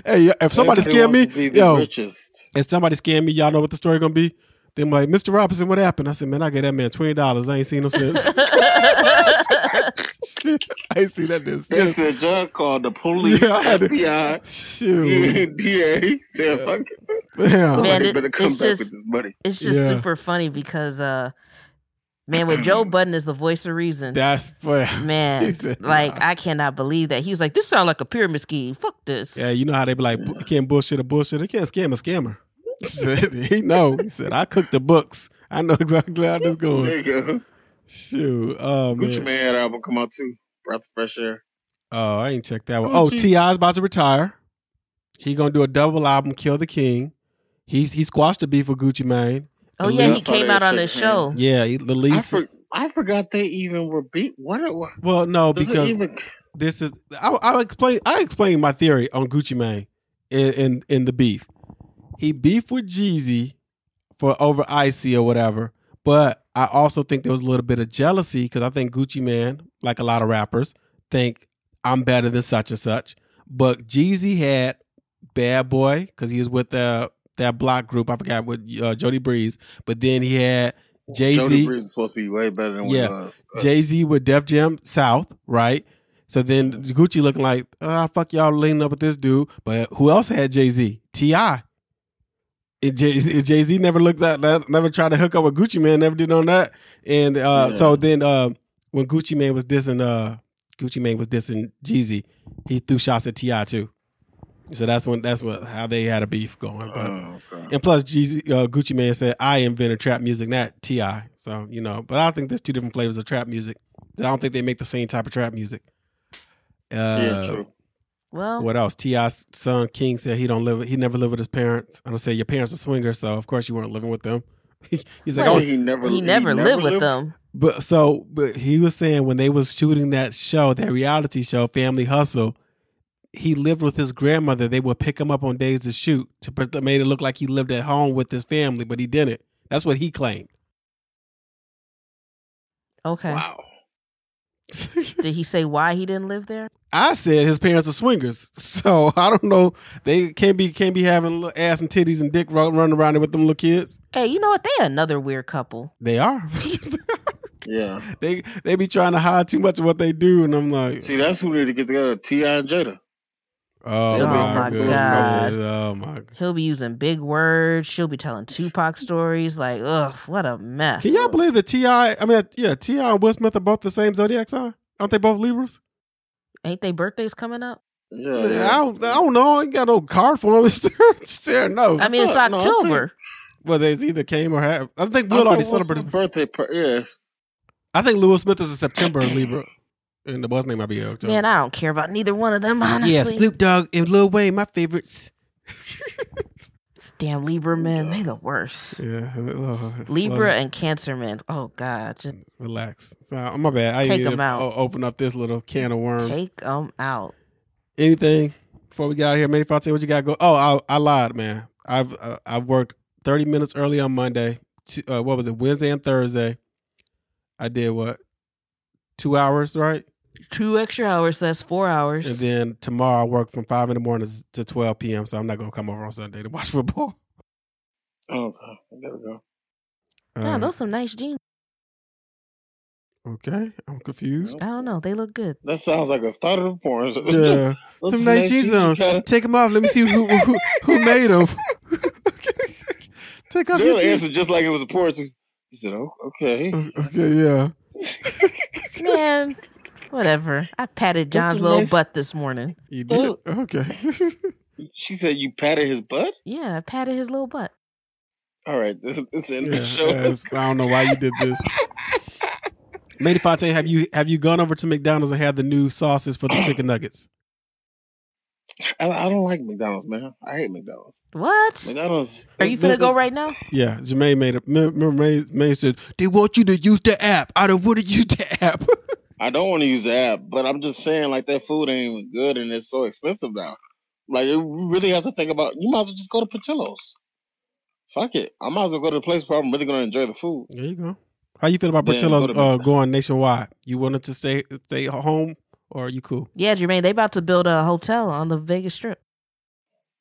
[SPEAKER 2] hey, if somebody
[SPEAKER 1] Everybody
[SPEAKER 2] scam me,
[SPEAKER 1] wants to be the
[SPEAKER 2] yo,
[SPEAKER 1] richest.
[SPEAKER 2] if somebody scam me, y'all know what the story gonna be. Then like, Mr. Robinson, what happened? I said, man, I gave that man twenty dollars. I ain't seen him since. (laughs) I ain't seen that dude
[SPEAKER 1] They
[SPEAKER 2] since.
[SPEAKER 1] said John called the police,
[SPEAKER 2] Yeah, I had to-
[SPEAKER 1] FBI,
[SPEAKER 2] Shoot, (laughs)
[SPEAKER 1] DA. Said, "Fuck it,
[SPEAKER 2] damn.
[SPEAKER 3] Man,
[SPEAKER 1] somebody
[SPEAKER 3] it-
[SPEAKER 1] better come
[SPEAKER 3] it's
[SPEAKER 1] back
[SPEAKER 3] just-
[SPEAKER 1] with this money."
[SPEAKER 3] It's just
[SPEAKER 2] Yeah.
[SPEAKER 3] super funny because, uh man, with Joe (clears throat) Budden is the voice of reason.
[SPEAKER 2] That's fair. (laughs)
[SPEAKER 3] Man,
[SPEAKER 2] said,
[SPEAKER 3] like
[SPEAKER 2] nah.
[SPEAKER 3] I cannot believe that he was like, "This sounds like a pyramid scheme. Fuck this."
[SPEAKER 2] Yeah, you know how they be like, "Bu- can't bullshit a bullshit. They can't scam a scammer. (laughs) he know. He said, I cook the books. I know (laughs) exactly how this going.
[SPEAKER 1] There you go.
[SPEAKER 2] Shoot. Oh
[SPEAKER 1] Gucci
[SPEAKER 2] Mane.
[SPEAKER 1] Man album come out too. Breath of fresh air.
[SPEAKER 2] Oh, I ain't checked that one. Oh,
[SPEAKER 1] Gucci.
[SPEAKER 2] T.I.'s about to retire. He gonna do a double album, Kill the King. He's he squashed the beef with Gucci Mane.
[SPEAKER 3] Oh
[SPEAKER 2] The
[SPEAKER 3] yeah, he came out on his
[SPEAKER 1] Shit,
[SPEAKER 3] show.
[SPEAKER 2] Yeah, he- the
[SPEAKER 1] I, for, I forgot they even were beat. What? it wa-
[SPEAKER 2] well, no, because
[SPEAKER 1] even,
[SPEAKER 2] this is I, I'll explain. I explain my theory on Gucci Mane in, in in the beef. He beefed with Jeezy for over Icy or whatever, but I also think there was a little bit of jealousy because I think Gucci Mane, like a lot of rappers, think I'm better than such and such. But Jeezy had Bad Boy because he was with the that block group. I forgot what uh, Jody Breeze, but then he had Jay
[SPEAKER 1] Jody
[SPEAKER 2] Z,
[SPEAKER 1] Breeze is supposed to be way better than
[SPEAKER 2] Yeah. Jay Z with Def Jam South, right? So then Gucci looking like, ah, fuck y'all leaning up with this dude. But who else had Jay Z? Ti. Jay Z never looked at that, never tried to hook up with Gucci Mane, never did on that. And uh,
[SPEAKER 1] Yeah.
[SPEAKER 2] so then uh, when Gucci Mane was dissing, uh, Gucci Mane was dissing Jeezy, he threw shots at T.I. too. So that's when that's what how they had a beef going. But
[SPEAKER 1] Oh, okay.
[SPEAKER 2] and plus, Jeezy, uh, Gucci Mane said, "I invented trap music, not Ti." So you know, but I think there's two different flavors of trap music. I don't think they make the same type of trap music. Uh,
[SPEAKER 1] yeah, true.
[SPEAKER 3] Well,
[SPEAKER 2] What else? T.I.'s son King said he don't live. He never lived with his parents. And I say your parents are swingers, so of course you weren't living with them. (laughs) He's like,
[SPEAKER 1] Oh,
[SPEAKER 2] oh,
[SPEAKER 1] he never.
[SPEAKER 3] he never lived with them.
[SPEAKER 2] but so, but he was saying when they was shooting that show, that reality show, Family Hustle, he lived with his grandmother. They would pick him up on days to shoot to put- made it look like he lived at home with his family, but he didn't. That's what he claimed.
[SPEAKER 3] Okay.
[SPEAKER 1] Wow.
[SPEAKER 3] Did he say why he didn't live there?
[SPEAKER 2] I said his parents are swingers, (laughs) so I don't know. They can't be can't be having little ass and titties and dick run, running around there with them little kids.
[SPEAKER 3] Hey, you know what? They are another weird couple.
[SPEAKER 2] They are. (laughs)
[SPEAKER 1] Yeah.
[SPEAKER 2] they they be trying to hide too much of what they do, and I'm like,
[SPEAKER 1] See, that's who need to get together. T.I. and Jada.
[SPEAKER 2] oh,
[SPEAKER 1] Oh
[SPEAKER 2] my,
[SPEAKER 3] my
[SPEAKER 2] goodness.
[SPEAKER 3] God.
[SPEAKER 2] oh my. God.
[SPEAKER 3] Oh, He'll be using big words. She'll be telling Tupac stories. Like, ugh, what a mess.
[SPEAKER 2] Can y'all believe that T.I.? I mean, yeah, T.I. and Will Smith are both the same zodiac sign. Aren't they both Libras?
[SPEAKER 3] Ain't they birthdays coming up?
[SPEAKER 1] Yeah.
[SPEAKER 2] I, don't, I don't know. I ain't got no card for them. Just there, no.
[SPEAKER 3] I mean, it's
[SPEAKER 1] No, no, think-
[SPEAKER 3] October.
[SPEAKER 2] well, they either came or have. I think
[SPEAKER 1] I
[SPEAKER 2] Will already celebrated.
[SPEAKER 1] Smith's birthday. par- Yes.
[SPEAKER 2] I think Lewis Smith is a September Libra, and the boy's name might be October.
[SPEAKER 3] Man, I don't care about neither one of them, honestly.
[SPEAKER 2] Yeah, Snoop Dogg and Lil Wayne, my favorites. (laughs)
[SPEAKER 3] These Damn Libra men, they the worst.
[SPEAKER 2] Yeah, oh,
[SPEAKER 3] Libra
[SPEAKER 2] slow.
[SPEAKER 3] and Cancer men. Oh God, just
[SPEAKER 2] relax. So, uh, my bad. I
[SPEAKER 3] Take
[SPEAKER 2] didn't
[SPEAKER 3] 'em out.
[SPEAKER 2] Open up this little can of worms.
[SPEAKER 3] take them out.
[SPEAKER 2] Anything before we get out of here? Manny Fontaine, what you got? to Go. Oh, I, I lied, man. I've uh, I've worked thirty minutes early on Monday. Uh, what was it? Wednesday and Thursday. I did what? Two hours, right?
[SPEAKER 3] Two extra hours. That's four hours.
[SPEAKER 2] And then tomorrow I work from five in the morning to twelve p.m. So I'm not gonna come over on Sunday to (laughs) watch football.
[SPEAKER 1] Okay. There we go.
[SPEAKER 3] yeah,
[SPEAKER 2] Uh,
[SPEAKER 3] those some nice jeans.
[SPEAKER 2] okay, I'm confused.
[SPEAKER 3] I don't know. They look good.
[SPEAKER 1] That sounds like a start of the porn. (laughs)
[SPEAKER 2] Yeah, some nice jeans on. Take them off. Let me see who who, who (laughs) made them. Take off your jeans.
[SPEAKER 1] answered just like it was a porn. He said, "Oh, okay."
[SPEAKER 2] Okay, yeah.
[SPEAKER 3] Man, whatever. I patted John's little
[SPEAKER 1] nice-
[SPEAKER 3] butt this morning.
[SPEAKER 2] You did. Okay. (laughs)
[SPEAKER 1] She said you patted his butt.
[SPEAKER 3] Yeah, I patted his little butt.
[SPEAKER 1] All right, (laughs) this, this in
[SPEAKER 2] Yeah,
[SPEAKER 1] the show.
[SPEAKER 2] yes. I don't know why you did this. (laughs) Lady Fontaine, have you have you gone over to McDonald's and had the new sauces for the (clears throat) chicken nuggets?
[SPEAKER 1] I, I don't like McDonald's, man. I hate McDonald's.
[SPEAKER 3] What?
[SPEAKER 1] McDonald's.
[SPEAKER 3] Are you finna go right now?
[SPEAKER 2] Yeah, Jermaine made it. Remember, May, May said they want you to use the app. I don't want to use the app.
[SPEAKER 1] I don't want to use the app, but I'm just saying, like that food ain't even good, and it's so expensive now. Like you really have to think about. You might as well just go to Portillo's. Fuck it. I might as well go to the place where I'm really gonna enjoy the food.
[SPEAKER 2] there you go. How you feel about
[SPEAKER 1] Then
[SPEAKER 2] Portillo's
[SPEAKER 1] go
[SPEAKER 2] uh, going nationwide? You wanted to stay stay home, or are you cool?
[SPEAKER 3] Yeah, Jermaine, they about to build a hotel on the Vegas Strip.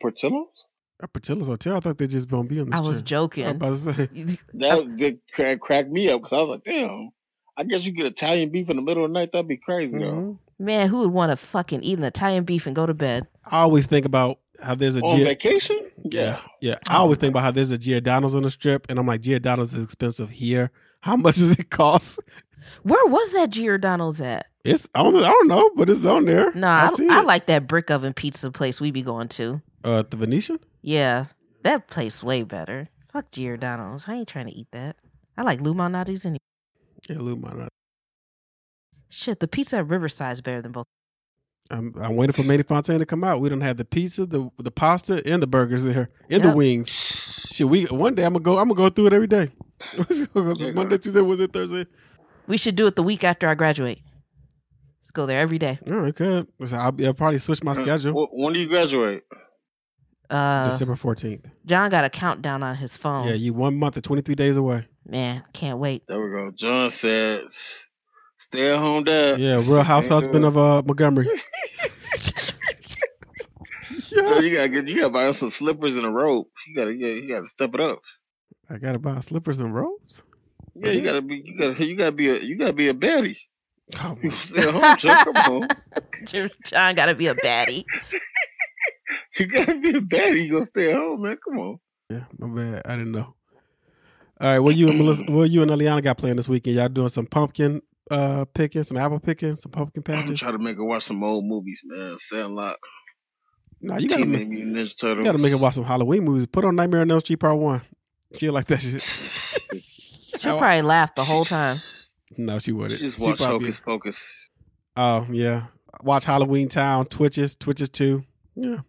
[SPEAKER 1] Portillo's?
[SPEAKER 2] At Portillo's hotel, I thought they just gonna be on the
[SPEAKER 3] I was
[SPEAKER 2] strip.
[SPEAKER 3] joking.
[SPEAKER 2] I was about to say, (laughs)
[SPEAKER 1] That did crack, crack me up because I was like, damn. I guess you get Italian beef in the middle of the night. That'd be crazy, though.
[SPEAKER 2] mhm.
[SPEAKER 3] Man, who would want to fucking eat an Italian beef and go to bed?
[SPEAKER 2] I always think about how there's a
[SPEAKER 1] On
[SPEAKER 2] G-
[SPEAKER 1] vacation?
[SPEAKER 2] Yeah, yeah. I always think about how there's a Giordano's on the strip, and I'm like, Giordano's is expensive here. How much does it cost?
[SPEAKER 3] Where was that Giordano's at?
[SPEAKER 2] It's I don't, I don't know, but it's on there.
[SPEAKER 3] No, I,
[SPEAKER 2] seen
[SPEAKER 3] I like that brick oven pizza place we be going to.
[SPEAKER 2] uh the Venetian.
[SPEAKER 3] Yeah, that place way better. Fuck Giordano's. I ain't trying to eat that. I like Lou Malnati's anyway.
[SPEAKER 2] Yeah, Lou Malnati.
[SPEAKER 3] Shit, the pizza at Riverside's better than both.
[SPEAKER 2] I'm I'm waiting for Manny Fontaine to come out. We don't have the pizza, the the pasta, and the burgers there, and the wings. Shit, we one day I'm gonna go. I'm gonna go through it every day. (laughs) Monday, Tuesday, Wednesday, Thursday.
[SPEAKER 3] We should do it the week after I graduate. Let's go there every day.
[SPEAKER 2] All right, good. So I'll, I'll probably switch my uh,
[SPEAKER 1] schedule. When do you graduate?
[SPEAKER 3] Uh,
[SPEAKER 2] December fourteenth.
[SPEAKER 3] John got a countdown on his phone.
[SPEAKER 2] Yeah, you one month and twenty three days away.
[SPEAKER 3] Man, can't wait.
[SPEAKER 1] There we go. John said, stay at home dad.
[SPEAKER 2] Yeah, Real House husband of uh Montgomery. (laughs)
[SPEAKER 1] So you gotta get you gotta buy us some slippers and a rope. You gotta you gotta, you gotta step it up.
[SPEAKER 2] I gotta buy slippers and robes.
[SPEAKER 1] Yeah, you gotta be. You gotta. You gotta be a. You gotta be a baddie.
[SPEAKER 2] Oh,
[SPEAKER 1] You (laughs) stay at home, Joe. Come on. (laughs)
[SPEAKER 3] John got to be a baddie. (laughs)
[SPEAKER 1] You gotta be a baddie. You gonna stay at home, man. Come on.
[SPEAKER 2] yeah, my bad. I didn't know. All right, what you and Melissa, what you and Eliana got playing this weekend? Y'all doing some pumpkin uh picking, some apple picking, some pumpkin
[SPEAKER 1] I'm
[SPEAKER 2] patches?
[SPEAKER 1] trying to make her watch some old movies, man. Sandlot.
[SPEAKER 2] Nah, you gotta
[SPEAKER 1] Teenage
[SPEAKER 2] make,
[SPEAKER 1] Ninja
[SPEAKER 2] you gotta make her watch some Halloween movies. Put on Nightmare on Elm Street Part One. She like that shit. (laughs)
[SPEAKER 3] She'll probably laugh the whole time.
[SPEAKER 2] No, she wouldn't.
[SPEAKER 1] Just
[SPEAKER 2] She
[SPEAKER 1] watch
[SPEAKER 2] probably.
[SPEAKER 1] Hocus Pocus.
[SPEAKER 2] Oh yeah, watch Halloween Town, Twitches, Twitches too. Yeah,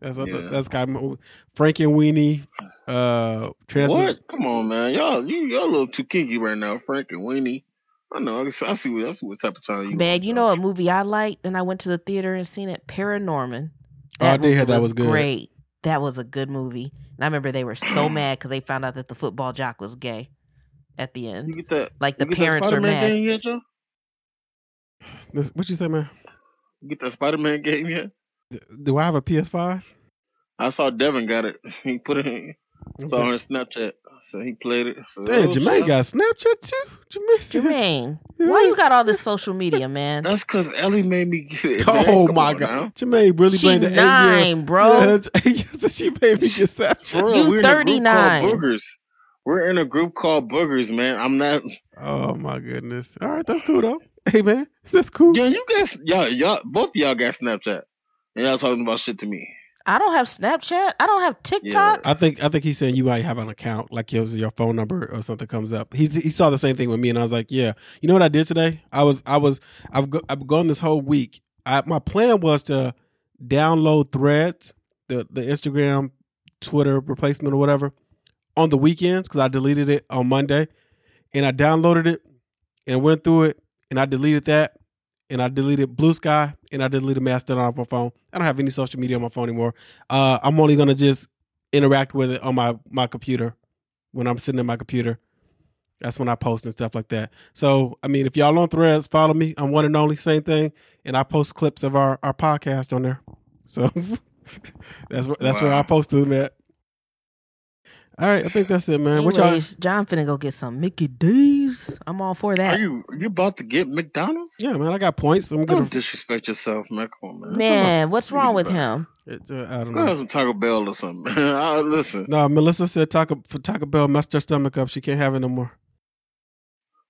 [SPEAKER 2] that's
[SPEAKER 1] Yeah.
[SPEAKER 2] that's kind of Frank and Weenie. Uh, Trans-
[SPEAKER 1] What? Come on, man. Y'all, you, y'all a little too kinky right now, Frank and Weenie. I know. I see- I see what. I see what type of time you.
[SPEAKER 3] Man, you know a movie I liked and I went to the theater and seen it? Paranorman.
[SPEAKER 2] Oh, I did hear that was good.
[SPEAKER 3] Great. That was a good movie. And I remember they were so (clears throat) mad because they found out that the football jock was gay at the
[SPEAKER 1] You
[SPEAKER 3] end.
[SPEAKER 1] get that?
[SPEAKER 3] Like the
[SPEAKER 1] you get that
[SPEAKER 3] parents are mad.
[SPEAKER 1] game yet, Joe?
[SPEAKER 2] This- what you say, man?
[SPEAKER 1] You get that Spider Man game yet?
[SPEAKER 2] Do I have a PS5?
[SPEAKER 1] I saw Devin got it. (laughs) He put it. in Saw on Snapchat. So he played it. So,
[SPEAKER 2] Damn,
[SPEAKER 1] oh,
[SPEAKER 2] Jermaine got Snapchat too. Jermaine, said-
[SPEAKER 3] Jermaine,
[SPEAKER 2] Yeah,
[SPEAKER 3] why you got all this social media, man?
[SPEAKER 1] That's because Ellie made me get it. (laughs)
[SPEAKER 2] Oh
[SPEAKER 1] Come
[SPEAKER 2] my god,
[SPEAKER 1] now.
[SPEAKER 2] Jermaine really
[SPEAKER 3] She
[SPEAKER 2] blamed the eight year.
[SPEAKER 3] nine, (laughs) bro.
[SPEAKER 2] Yeah, eight years she made me get Snapchat.
[SPEAKER 1] Bro,
[SPEAKER 3] You
[SPEAKER 1] we're in a group
[SPEAKER 3] 39.
[SPEAKER 1] Boogers. We're in a group called Boogers, man. I'm not.
[SPEAKER 2] Oh my goodness. All right, that's cool though. Hey man, that's cool.
[SPEAKER 1] Yo, you guys, y'all, y'all, both of y'all got Snapchat, and y'all talking about shit to me.
[SPEAKER 3] I don't have Snapchat. I don't have TikTok.
[SPEAKER 2] I think I think he's saying you might have an account, like your your phone number or something comes up. He he saw the same thing with me, and I was like, yeah. You know what I did today? I was I was I've go, I've gone this whole week. I, my plan was to download Threads, the the Instagram, Twitter replacement or whatever, on the weekends because I deleted it on Monday, and I downloaded it and went through it, and I deleted that, and I deleted Bluesky, and I deleted Mastodon off my phone. I don't have any social media on my phone anymore. Uh, I'm only gonna just interact with it on my my computer when I'm sitting at my computer. That's when I post and stuff like that. So I mean, if y'all on Threads, follow me. I'm one and only, same thing, and I post clips of our our podcast on there. So (laughs) that's where that's where I
[SPEAKER 1] Wow.
[SPEAKER 2] posted them at. All right, I think that's it, man. What y'all?
[SPEAKER 3] Anyways, John finna go get some Mickey D's. I'm all for that.
[SPEAKER 1] Are you you about to get McDonald's?
[SPEAKER 2] Yeah, man, I got points. I'm
[SPEAKER 1] Don't
[SPEAKER 2] gonna.
[SPEAKER 1] disrespect yourself, man. Come on, man.
[SPEAKER 3] Man, what's
[SPEAKER 1] What you
[SPEAKER 3] wrong with him?
[SPEAKER 2] It's, uh, I don't
[SPEAKER 1] Go have
[SPEAKER 2] know.
[SPEAKER 1] some Taco Bell or something. man. (laughs) I, listen.
[SPEAKER 2] No, Melissa said Taco for Taco Bell messed her stomach up. She can't have it no more.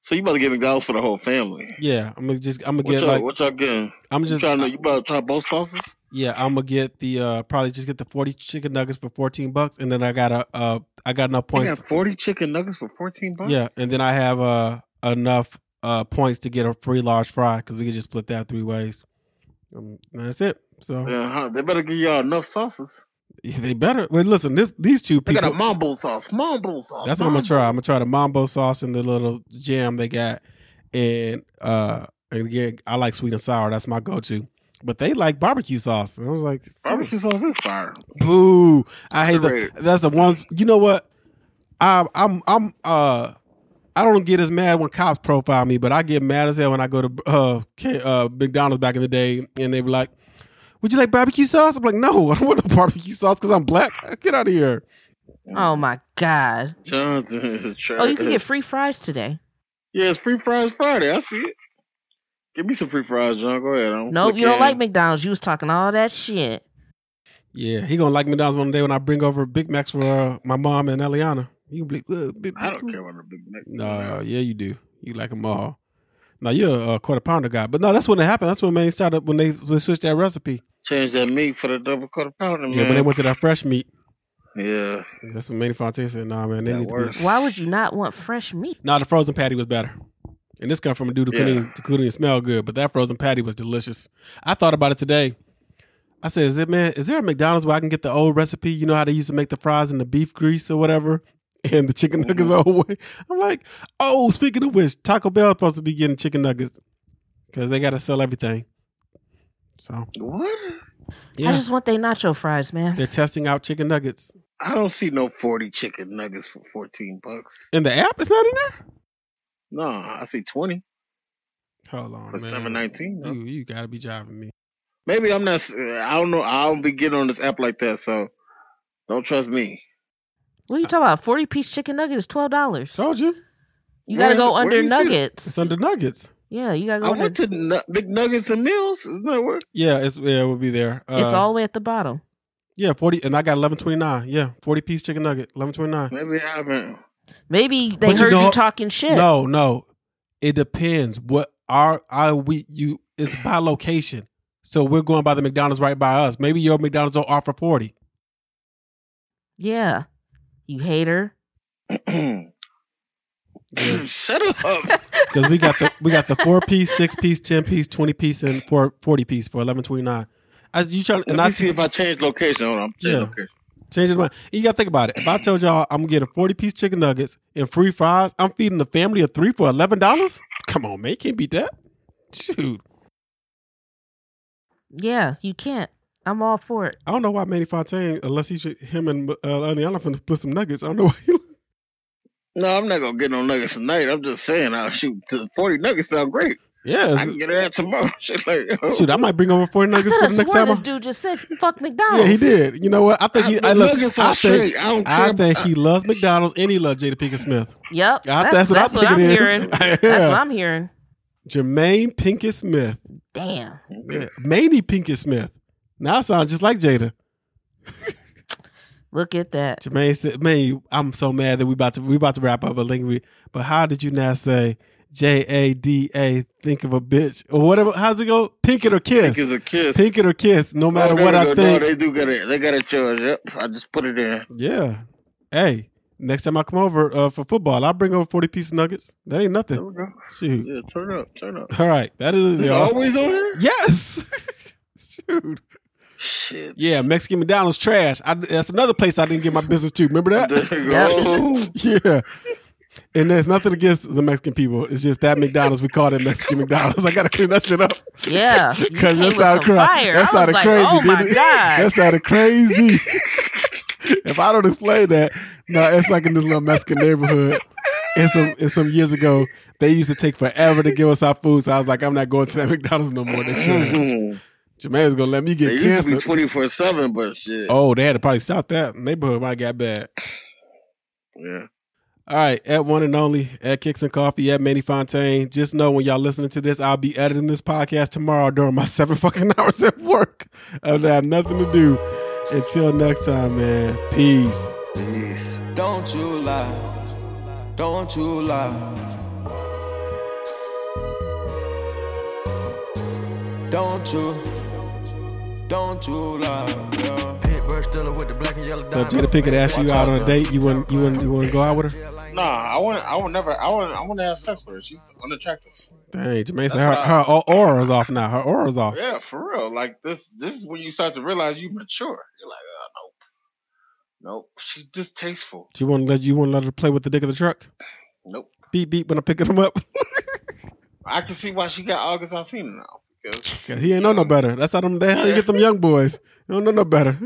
[SPEAKER 1] So you about to get McDonald's for the whole family?
[SPEAKER 2] Yeah, I'm gonna just I'm gonna
[SPEAKER 1] What
[SPEAKER 2] get
[SPEAKER 1] y'all,
[SPEAKER 2] like
[SPEAKER 1] what y'all getting?
[SPEAKER 2] I'm
[SPEAKER 1] You
[SPEAKER 2] just
[SPEAKER 1] trying to you about to try both sauces?
[SPEAKER 2] Yeah, I'm gonna get the uh probably just get the forty chicken nuggets for fourteen bucks, and then I got a uh I got enough
[SPEAKER 1] I
[SPEAKER 2] points.
[SPEAKER 1] got forty chicken nuggets for fourteen bucks.
[SPEAKER 2] yeah, and then I have uh enough uh points to get a free large fry because we can just split that three ways. Um, and that's it. So
[SPEAKER 1] Yeah, huh? They better give y'all enough sauces.
[SPEAKER 2] yeah, they better. Wait, listen, this these two
[SPEAKER 1] They got
[SPEAKER 2] people.
[SPEAKER 1] a mambo sauce. Mambo sauce.
[SPEAKER 2] That's what I'm gonna try. I'm gonna try the mambo sauce and the little jam they got, and uh and again I like sweet and sour. That's my go-to. But they like barbecue sauce. And I was like,
[SPEAKER 1] Barbecue sauce is fire.
[SPEAKER 2] Boo! I hate that. That's the one. You know what? I'm I'm I'm uh I don't get as mad when cops profile me, but I get mad as hell when I go to uh, K, uh McDonald's back in the day, and they be like, "Would you like barbecue sauce?" I'm like, "No, I don't want no (laughs) barbecue sauce because I'm black. Get out of here."
[SPEAKER 3] Oh my god.
[SPEAKER 1] Jonathan is trash.
[SPEAKER 3] Oh, you can get free fries today.
[SPEAKER 1] Yeah, it's free fries Friday. I see it. Give me some free fries, John. Go ahead. I'm
[SPEAKER 3] Nope, you don't
[SPEAKER 1] in.
[SPEAKER 3] like McDonald's. You was talking all that shit.
[SPEAKER 2] Yeah, he gonna like McDonald's one day when I bring over Big Macs for uh, my mom and Eliana. You be like, uh, Big
[SPEAKER 1] I don't care about the Big Mac.
[SPEAKER 2] No, yeah, you do. You like them all. Now you're a quarter pounder guy, but no, that's when it happened. That's when they started when they, they switched that recipe.
[SPEAKER 1] Change that meat for the double quarter pounder, man.
[SPEAKER 2] Yeah, when they went to that fresh meat.
[SPEAKER 1] Yeah,
[SPEAKER 2] That's when Manny Fontaine said, "Nah, man, they
[SPEAKER 1] That
[SPEAKER 2] need to be."
[SPEAKER 3] Why would you not want fresh meat?
[SPEAKER 2] Nah, the frozen patty was better. And this come from a dude who couldn't,
[SPEAKER 1] Yeah.
[SPEAKER 2] even, couldn't even smell good, but that frozen patty was delicious. I thought about it today. I said, "Is it man? Is there a McDonald's where I can get the old recipe? You know how they used to make the fries in the beef grease or whatever, (laughs) and the chicken nuggets all the
[SPEAKER 1] Mm-hmm.
[SPEAKER 2] way." I'm like, "Oh, speaking of which, Taco Bell is supposed to be getting chicken nuggets because they got to sell everything." So
[SPEAKER 1] what?
[SPEAKER 3] I just want they nacho fries, man.
[SPEAKER 2] they're testing out chicken nuggets
[SPEAKER 1] I don't see no forty chicken nuggets for fourteen bucks.
[SPEAKER 2] in the app. It's not in there.
[SPEAKER 1] No, I see twenty
[SPEAKER 2] Hold on,
[SPEAKER 1] for
[SPEAKER 2] man.
[SPEAKER 1] seven nineteen.
[SPEAKER 2] You you gotta be jiving me.
[SPEAKER 1] Maybe I'm not. I don't know. I don't be getting on this app like that, so don't trust me.
[SPEAKER 3] What are you talking about? Forty piece chicken nugget is twelve dollars.
[SPEAKER 2] Told you.
[SPEAKER 3] You got to
[SPEAKER 1] Where
[SPEAKER 3] go?
[SPEAKER 1] Where
[SPEAKER 3] under
[SPEAKER 1] do you see it?
[SPEAKER 3] Nuggets.
[SPEAKER 2] It's under Nuggets.
[SPEAKER 3] Yeah, you got to
[SPEAKER 1] I
[SPEAKER 3] go under.
[SPEAKER 1] went to Nu- McNuggets and Mills. Isn't that where?
[SPEAKER 2] Yeah, it's yeah, it will be there. Uh,
[SPEAKER 3] it's all the way at the bottom.
[SPEAKER 2] yeah, forty, and I got eleven twenty nine. Yeah, forty piece chicken nugget, eleven twenty nine.
[SPEAKER 1] Maybe I haven't.
[SPEAKER 3] Maybe they
[SPEAKER 2] But you
[SPEAKER 3] heard you,
[SPEAKER 2] know-
[SPEAKER 3] talking shit.
[SPEAKER 2] No, no, it depends. What are are we? You it's by location. So we're going by the McDonald's right by us. Maybe your McDonald's don't offer forty.
[SPEAKER 3] Yeah. You hater. (clears throat)
[SPEAKER 1] Shut up. (laughs)
[SPEAKER 2] because we got the we got the four piece, six piece, ten piece, twenty piece, and four forty piece for eleven twenty nine. As you trying, and
[SPEAKER 1] Let
[SPEAKER 2] I
[SPEAKER 1] me see if I change location. Hold on. I'm changing
[SPEAKER 2] Yeah.
[SPEAKER 1] location.
[SPEAKER 2] Change it. mind. You got to think about it. If I told y'all I'm getting forty piece chicken nuggets and free fries, I'm feeding the family of three for eleven dollars. Come on, man, you can't beat that. Shoot,
[SPEAKER 3] Yeah, you can't. I'm all for it.
[SPEAKER 2] I don't know why Manny Fontaine, unless he's him and uh, Onion Elephant split some nuggets. I don't know why. He,
[SPEAKER 1] No, I'm not gonna get no nuggets tonight. I'm just saying, I'll shoot. The Forty nuggets sound great.
[SPEAKER 2] Yeah,
[SPEAKER 1] I can get that tomorrow. (laughs) Shit, like, yo.
[SPEAKER 2] shoot, I might bring over forty
[SPEAKER 3] I
[SPEAKER 2] nuggets
[SPEAKER 3] could
[SPEAKER 2] for the next
[SPEAKER 3] sworn
[SPEAKER 2] time.
[SPEAKER 3] this
[SPEAKER 2] I-
[SPEAKER 3] dude just said fuck McDonald's.
[SPEAKER 2] Yeah, he did. You know what? I think he. I, look, I think.
[SPEAKER 1] I don't care.
[SPEAKER 2] I think he loves McDonald's and he loves Jada Pinkett Smith.
[SPEAKER 3] Yep.
[SPEAKER 2] I-
[SPEAKER 3] That's,
[SPEAKER 2] that's what I
[SPEAKER 3] that's what,
[SPEAKER 2] think
[SPEAKER 3] I'm
[SPEAKER 2] it is.
[SPEAKER 3] hearing. (laughs)
[SPEAKER 2] Yeah.
[SPEAKER 3] That's what I'm hearing.
[SPEAKER 2] Jermaine Pinkett Smith.
[SPEAKER 3] Damn.
[SPEAKER 2] Yeah. Manny Pinkett Smith. Now I sound just like Jada. (laughs)
[SPEAKER 3] Look at that.
[SPEAKER 2] Jermaine said, "Man, I'm so mad that we about to we about to wrap up a lingering. But how did you now say J A D A? Think of a bitch or whatever? How's it go? Pink it or kiss?
[SPEAKER 1] Think it's a kiss.
[SPEAKER 2] Pink it or kiss? No matter
[SPEAKER 1] Oh,
[SPEAKER 2] what I
[SPEAKER 1] go.
[SPEAKER 2] think.
[SPEAKER 1] No, they do got it. They got a charge. Yep. I just put it in.
[SPEAKER 2] yeah. Hey, next time I come over uh, for football, I'll bring over forty piece nuggets. That ain't nothing.
[SPEAKER 1] There we go.
[SPEAKER 2] Shoot.
[SPEAKER 1] Yeah, turn up, turn up.
[SPEAKER 2] All right, that is y'all.
[SPEAKER 1] always on here.
[SPEAKER 2] Yes. (laughs) Shoot.
[SPEAKER 1] Shit.
[SPEAKER 2] Yeah, Mexican McDonald's trash. I, that's another place I didn't get my business to. Remember that?
[SPEAKER 1] There you (laughs) go. (laughs)
[SPEAKER 2] yeah. And there's nothing against the Mexican people. It's just that McDonald's. We call it Mexican McDonald's. I gotta clean that shit up.
[SPEAKER 3] Yeah. (laughs)
[SPEAKER 2] Because
[SPEAKER 3] came
[SPEAKER 2] that
[SPEAKER 3] with
[SPEAKER 2] sounded
[SPEAKER 3] some
[SPEAKER 2] cra-
[SPEAKER 3] fire. I
[SPEAKER 2] That
[SPEAKER 3] was
[SPEAKER 2] sounded
[SPEAKER 3] like,
[SPEAKER 2] crazy,
[SPEAKER 3] Oh my
[SPEAKER 2] didn't it? (laughs) That sounded crazy. (laughs) if I don't explain that, no, it's like in this little Mexican neighborhood. And some and some years ago, they used to take forever to give us our food. So I was like, I'm not going to that McDonald's no more. They trash.
[SPEAKER 1] Mhm.
[SPEAKER 2] Jermaine's gonna let me get
[SPEAKER 1] used to
[SPEAKER 2] cancer.
[SPEAKER 1] twenty four seven, but shit.
[SPEAKER 2] Oh, they had to probably stop that. Neighborhood might got bad.
[SPEAKER 1] Yeah.
[SPEAKER 2] All right, at one and only, at Kicks and Coffee, at Manny Fontaine. Just know when y'all listening to this, I'll be editing this podcast tomorrow during my (laughs) seven fucking hours at work. I have nothing to do. Until next time, man. Peace.
[SPEAKER 1] Peace.
[SPEAKER 7] Don't you lie. Don't you lie. Don't you. Don't you lie. Yeah. Paintbrush dealer with the black and yellow
[SPEAKER 2] So if Jada Pinkett asked you out on a date, you wouldn't you wouldn't you wouldn't go out with her?
[SPEAKER 1] Nah, I want. I would never. I want. I want to have sex with her. She's unattractive.
[SPEAKER 2] Dang, Jermaine said
[SPEAKER 1] That's
[SPEAKER 2] her,
[SPEAKER 1] what I-
[SPEAKER 2] her au- aura's off now. Her aura's off.
[SPEAKER 1] Yeah, for real. Like this. This is when you start to realize you mature. You're like, oh, nope, nope. She's distasteful.
[SPEAKER 2] She wouldn't let you wouldn't let her play with the dick of the truck.
[SPEAKER 1] Nope.
[SPEAKER 2] Beep beep when I'm picking him up. (laughs)
[SPEAKER 1] I can see why she got August Alsina now because (laughs)
[SPEAKER 2] 'Cause he ain't know no better. That's how them they how you get them (laughs) young boys. You don't know no better.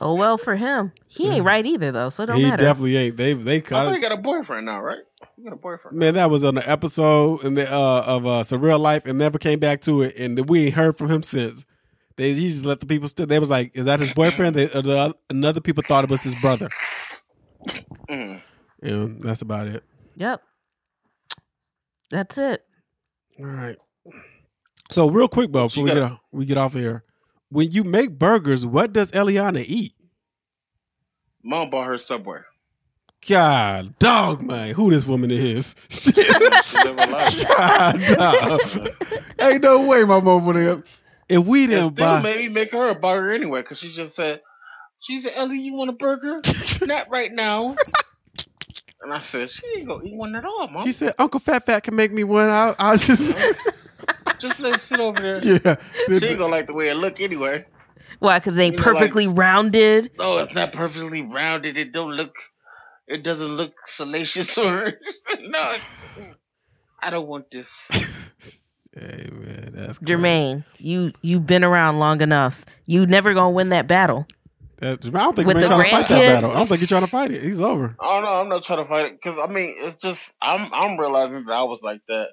[SPEAKER 3] Oh well for him. He ain't right either though, so it don't
[SPEAKER 2] he
[SPEAKER 3] matter.
[SPEAKER 2] definitely ain't. They they
[SPEAKER 1] I
[SPEAKER 2] caught
[SPEAKER 1] think
[SPEAKER 2] it.
[SPEAKER 1] he got a boyfriend now, right? He got a boyfriend.
[SPEAKER 2] Man, that was on the episode in the uh, of uh, Surreal Life and never came back to it, and we ain't heard from him since. They he just let the people. still. they was like, "Is that his boyfriend?" They, uh, the, oth- another people thought it was his brother.
[SPEAKER 1] Mm.
[SPEAKER 2] And that's about it.
[SPEAKER 3] Yep. That's it.
[SPEAKER 2] All right. So real quick, Bo, before we get off, we get off here. When you make burgers, what does Eliana eat?
[SPEAKER 1] Mom bought her Subway.
[SPEAKER 2] God, dog, man, who this woman is? (laughs) Shit.
[SPEAKER 1] Live her life. (laughs)
[SPEAKER 2] God, dog. Ain't no way my mom would have. If we didn't buy,
[SPEAKER 1] maybe make her a burger anyway, because she just said, she said, Ellie, you want a burger? (laughs) Not right now. And I said, she ain't gonna eat one at all, mom.
[SPEAKER 2] she said, "Uncle Fat Fat can make me one." I, I was just,
[SPEAKER 1] just let it sit over there.
[SPEAKER 2] yeah.
[SPEAKER 1] She ain't gonna like the way it look anyway.
[SPEAKER 3] Why? Because they ain't
[SPEAKER 1] You know, like-
[SPEAKER 3] perfectly rounded.
[SPEAKER 1] No, it's not perfectly rounded. It don't look. It doesn't look salacious or (laughs) no. I don't want this. (laughs)
[SPEAKER 2] Hey man, that's crazy.
[SPEAKER 3] Jermaine, you you've been around long enough. You never gonna win that battle.
[SPEAKER 2] That, I don't think
[SPEAKER 3] With
[SPEAKER 2] Jermaine's
[SPEAKER 3] the
[SPEAKER 2] trying to fight that battle. I don't think he's trying to fight it. He's over.
[SPEAKER 1] Oh no, I'm not trying to fight it because I mean it's just I'm I'm realizing that I was like that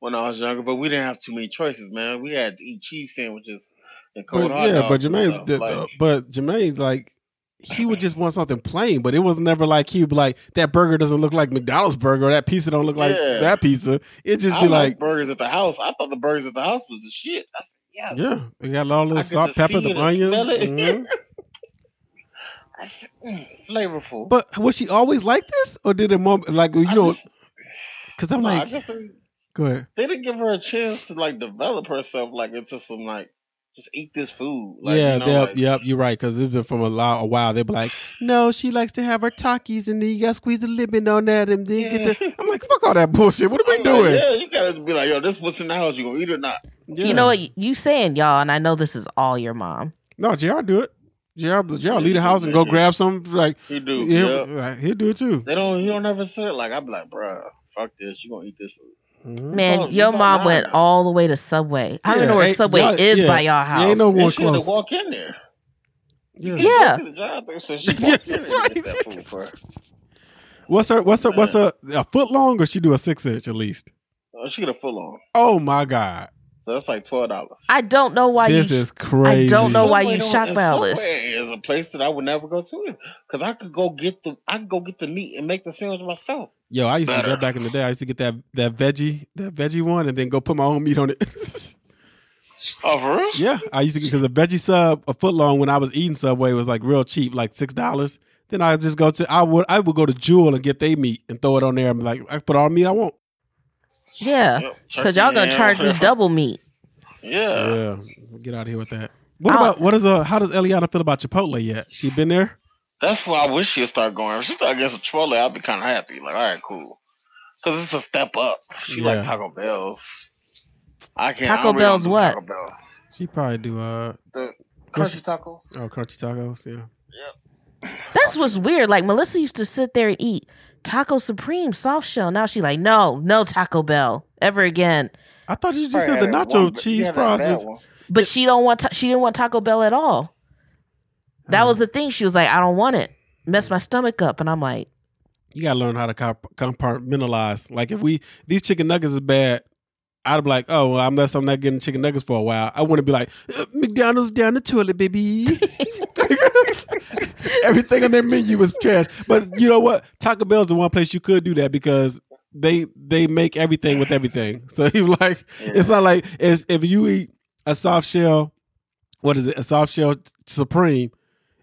[SPEAKER 1] when I was younger, but we didn't have too many choices, man. We had to eat cheese sandwiches and cold
[SPEAKER 2] But
[SPEAKER 1] hot
[SPEAKER 2] yeah, but Jermaine, the,
[SPEAKER 1] like-
[SPEAKER 2] the- but Jermaine, like he would just want something plain, but it was never like he would be like that burger doesn't look like McDonald's burger or that pizza don't look like that pizza. It just
[SPEAKER 1] I
[SPEAKER 2] be
[SPEAKER 1] like
[SPEAKER 2] like,
[SPEAKER 1] burgers at the house. I thought the burgers at the house was the shit. I said, yeah.
[SPEAKER 2] yeah, we got all
[SPEAKER 1] could
[SPEAKER 2] salt, pepper, the onions. mhm. (laughs)
[SPEAKER 1] Said, mm, flavorful.
[SPEAKER 2] But was she always like this, or did it more like you
[SPEAKER 1] I
[SPEAKER 2] know? Because I'm
[SPEAKER 1] no, I
[SPEAKER 2] like,
[SPEAKER 1] just
[SPEAKER 2] go ahead.
[SPEAKER 1] they didn't give her a chance to like develop herself like into some like just eat this food. Like,
[SPEAKER 2] yeah,
[SPEAKER 1] you know, like,
[SPEAKER 2] yep, you're right. Because it's been from a, lot, a while. They'll be like, no, she likes to have her Takis, and then you got to squeeze the lemon on that, and then get the. I'm like, fuck all that bullshit. What are we
[SPEAKER 1] I'm like,
[SPEAKER 2] doing?
[SPEAKER 1] yeah, you gotta be like, yo, this what's in the house. You gonna eat or not?
[SPEAKER 2] Yeah.
[SPEAKER 3] You know what you saying, y'all, and I know this is all your mom.
[SPEAKER 2] No, JR do it. JR, JR leave the house and go grab some. Like,
[SPEAKER 1] He do.
[SPEAKER 2] yeah,
[SPEAKER 1] Yeah.
[SPEAKER 2] like, he'll do it too.
[SPEAKER 1] They don't. You don't ever say it. Like I'm like, bruh, fuck this. You gonna eat this food?
[SPEAKER 2] Mhm.
[SPEAKER 3] Man,
[SPEAKER 1] Oh,
[SPEAKER 3] your mom
[SPEAKER 1] mine
[SPEAKER 3] went
[SPEAKER 1] now.
[SPEAKER 3] all the way to Subway. I don't
[SPEAKER 2] Yeah,
[SPEAKER 3] know where Subway
[SPEAKER 2] y'all-
[SPEAKER 3] is
[SPEAKER 2] yeah,
[SPEAKER 3] by y'all house.
[SPEAKER 2] ain't no
[SPEAKER 1] They
[SPEAKER 2] one
[SPEAKER 1] should have
[SPEAKER 2] close.
[SPEAKER 1] walk in there.
[SPEAKER 2] Yeah.
[SPEAKER 3] Yeah.
[SPEAKER 1] Go to the drive-thru, so (laughs)
[SPEAKER 2] Yeah, that's right.
[SPEAKER 1] get that food for her.
[SPEAKER 2] What's her? What's her? What's a a foot long, or she do a six inch at least?
[SPEAKER 1] Oh, she get a full on.
[SPEAKER 2] Oh my god,
[SPEAKER 1] So that's like twelve dollars.
[SPEAKER 3] I don't know why
[SPEAKER 2] this
[SPEAKER 3] you.
[SPEAKER 2] is crazy.
[SPEAKER 3] I don't know why you
[SPEAKER 1] don't-
[SPEAKER 3] shocked by all this.
[SPEAKER 1] Subway is a place that I would never go to because I could go get the I could go get the meat and make the sandwich myself.
[SPEAKER 2] Yo, I used to do that back in the day. I used to get that that veggie that veggie one, and then go put my own meat on it. (laughs)
[SPEAKER 1] Oh, for real?
[SPEAKER 2] yeah, I used to because a veggie sub a foot long when I was eating Subway was like real cheap, like six dollars. Then I just go to I would I would go to Jewel and get their meat and throw it on there and be like I put all the meat I want.
[SPEAKER 3] Yeah, because
[SPEAKER 1] turkey
[SPEAKER 3] y'all gonna charge me (laughs) double meat.
[SPEAKER 1] Yeah.
[SPEAKER 2] Yeah, get out of here with that. What
[SPEAKER 3] I'll-
[SPEAKER 2] about what is uh how does Eliana feel about Chipotle yet? She been there?
[SPEAKER 1] That's why I wish she'd start going. If she start getting some Chipotle, I'd be kind of happy. Like, all right, cool. Because it's a step up. She
[SPEAKER 2] Yeah.
[SPEAKER 1] like Taco Bell's. I can't.
[SPEAKER 3] Taco
[SPEAKER 1] I don't really
[SPEAKER 3] Bell's what?
[SPEAKER 1] Taco Bell.
[SPEAKER 2] She probably do uh
[SPEAKER 1] The
[SPEAKER 2] What's-
[SPEAKER 1] crunchy tacos.
[SPEAKER 2] oh crunchy tacos. Yeah. Yep.
[SPEAKER 3] That's what's weird. Like Melissa used to sit there and eat Taco Supreme soft shell. Now she like, no, no Taco Bell ever again.
[SPEAKER 2] I thought you just
[SPEAKER 1] Probably
[SPEAKER 2] said the nacho
[SPEAKER 1] one,
[SPEAKER 2] cheese
[SPEAKER 1] yeah,
[SPEAKER 2] fries was
[SPEAKER 1] one.
[SPEAKER 3] But she don't want. Ta- she didn't want Taco Bell at all. That was the thing. She was like, I don't want it. Mess my stomach up. And I'm like,
[SPEAKER 2] you gotta learn how to compartmentalize. Like if we these chicken nuggets is bad, I'd be like, oh, well, unless I'm not getting chicken nuggets for a while, I wouldn't be like "Uh, McDonald's down the toilet, baby. (laughs) (laughs) (laughs) Everything on their menu is trash. But you know what? Taco Bell's the one place you could do that because they they make everything with everything. (laughs) So you like it's not like it's, if you eat a soft shell, what is it? A soft shell supreme.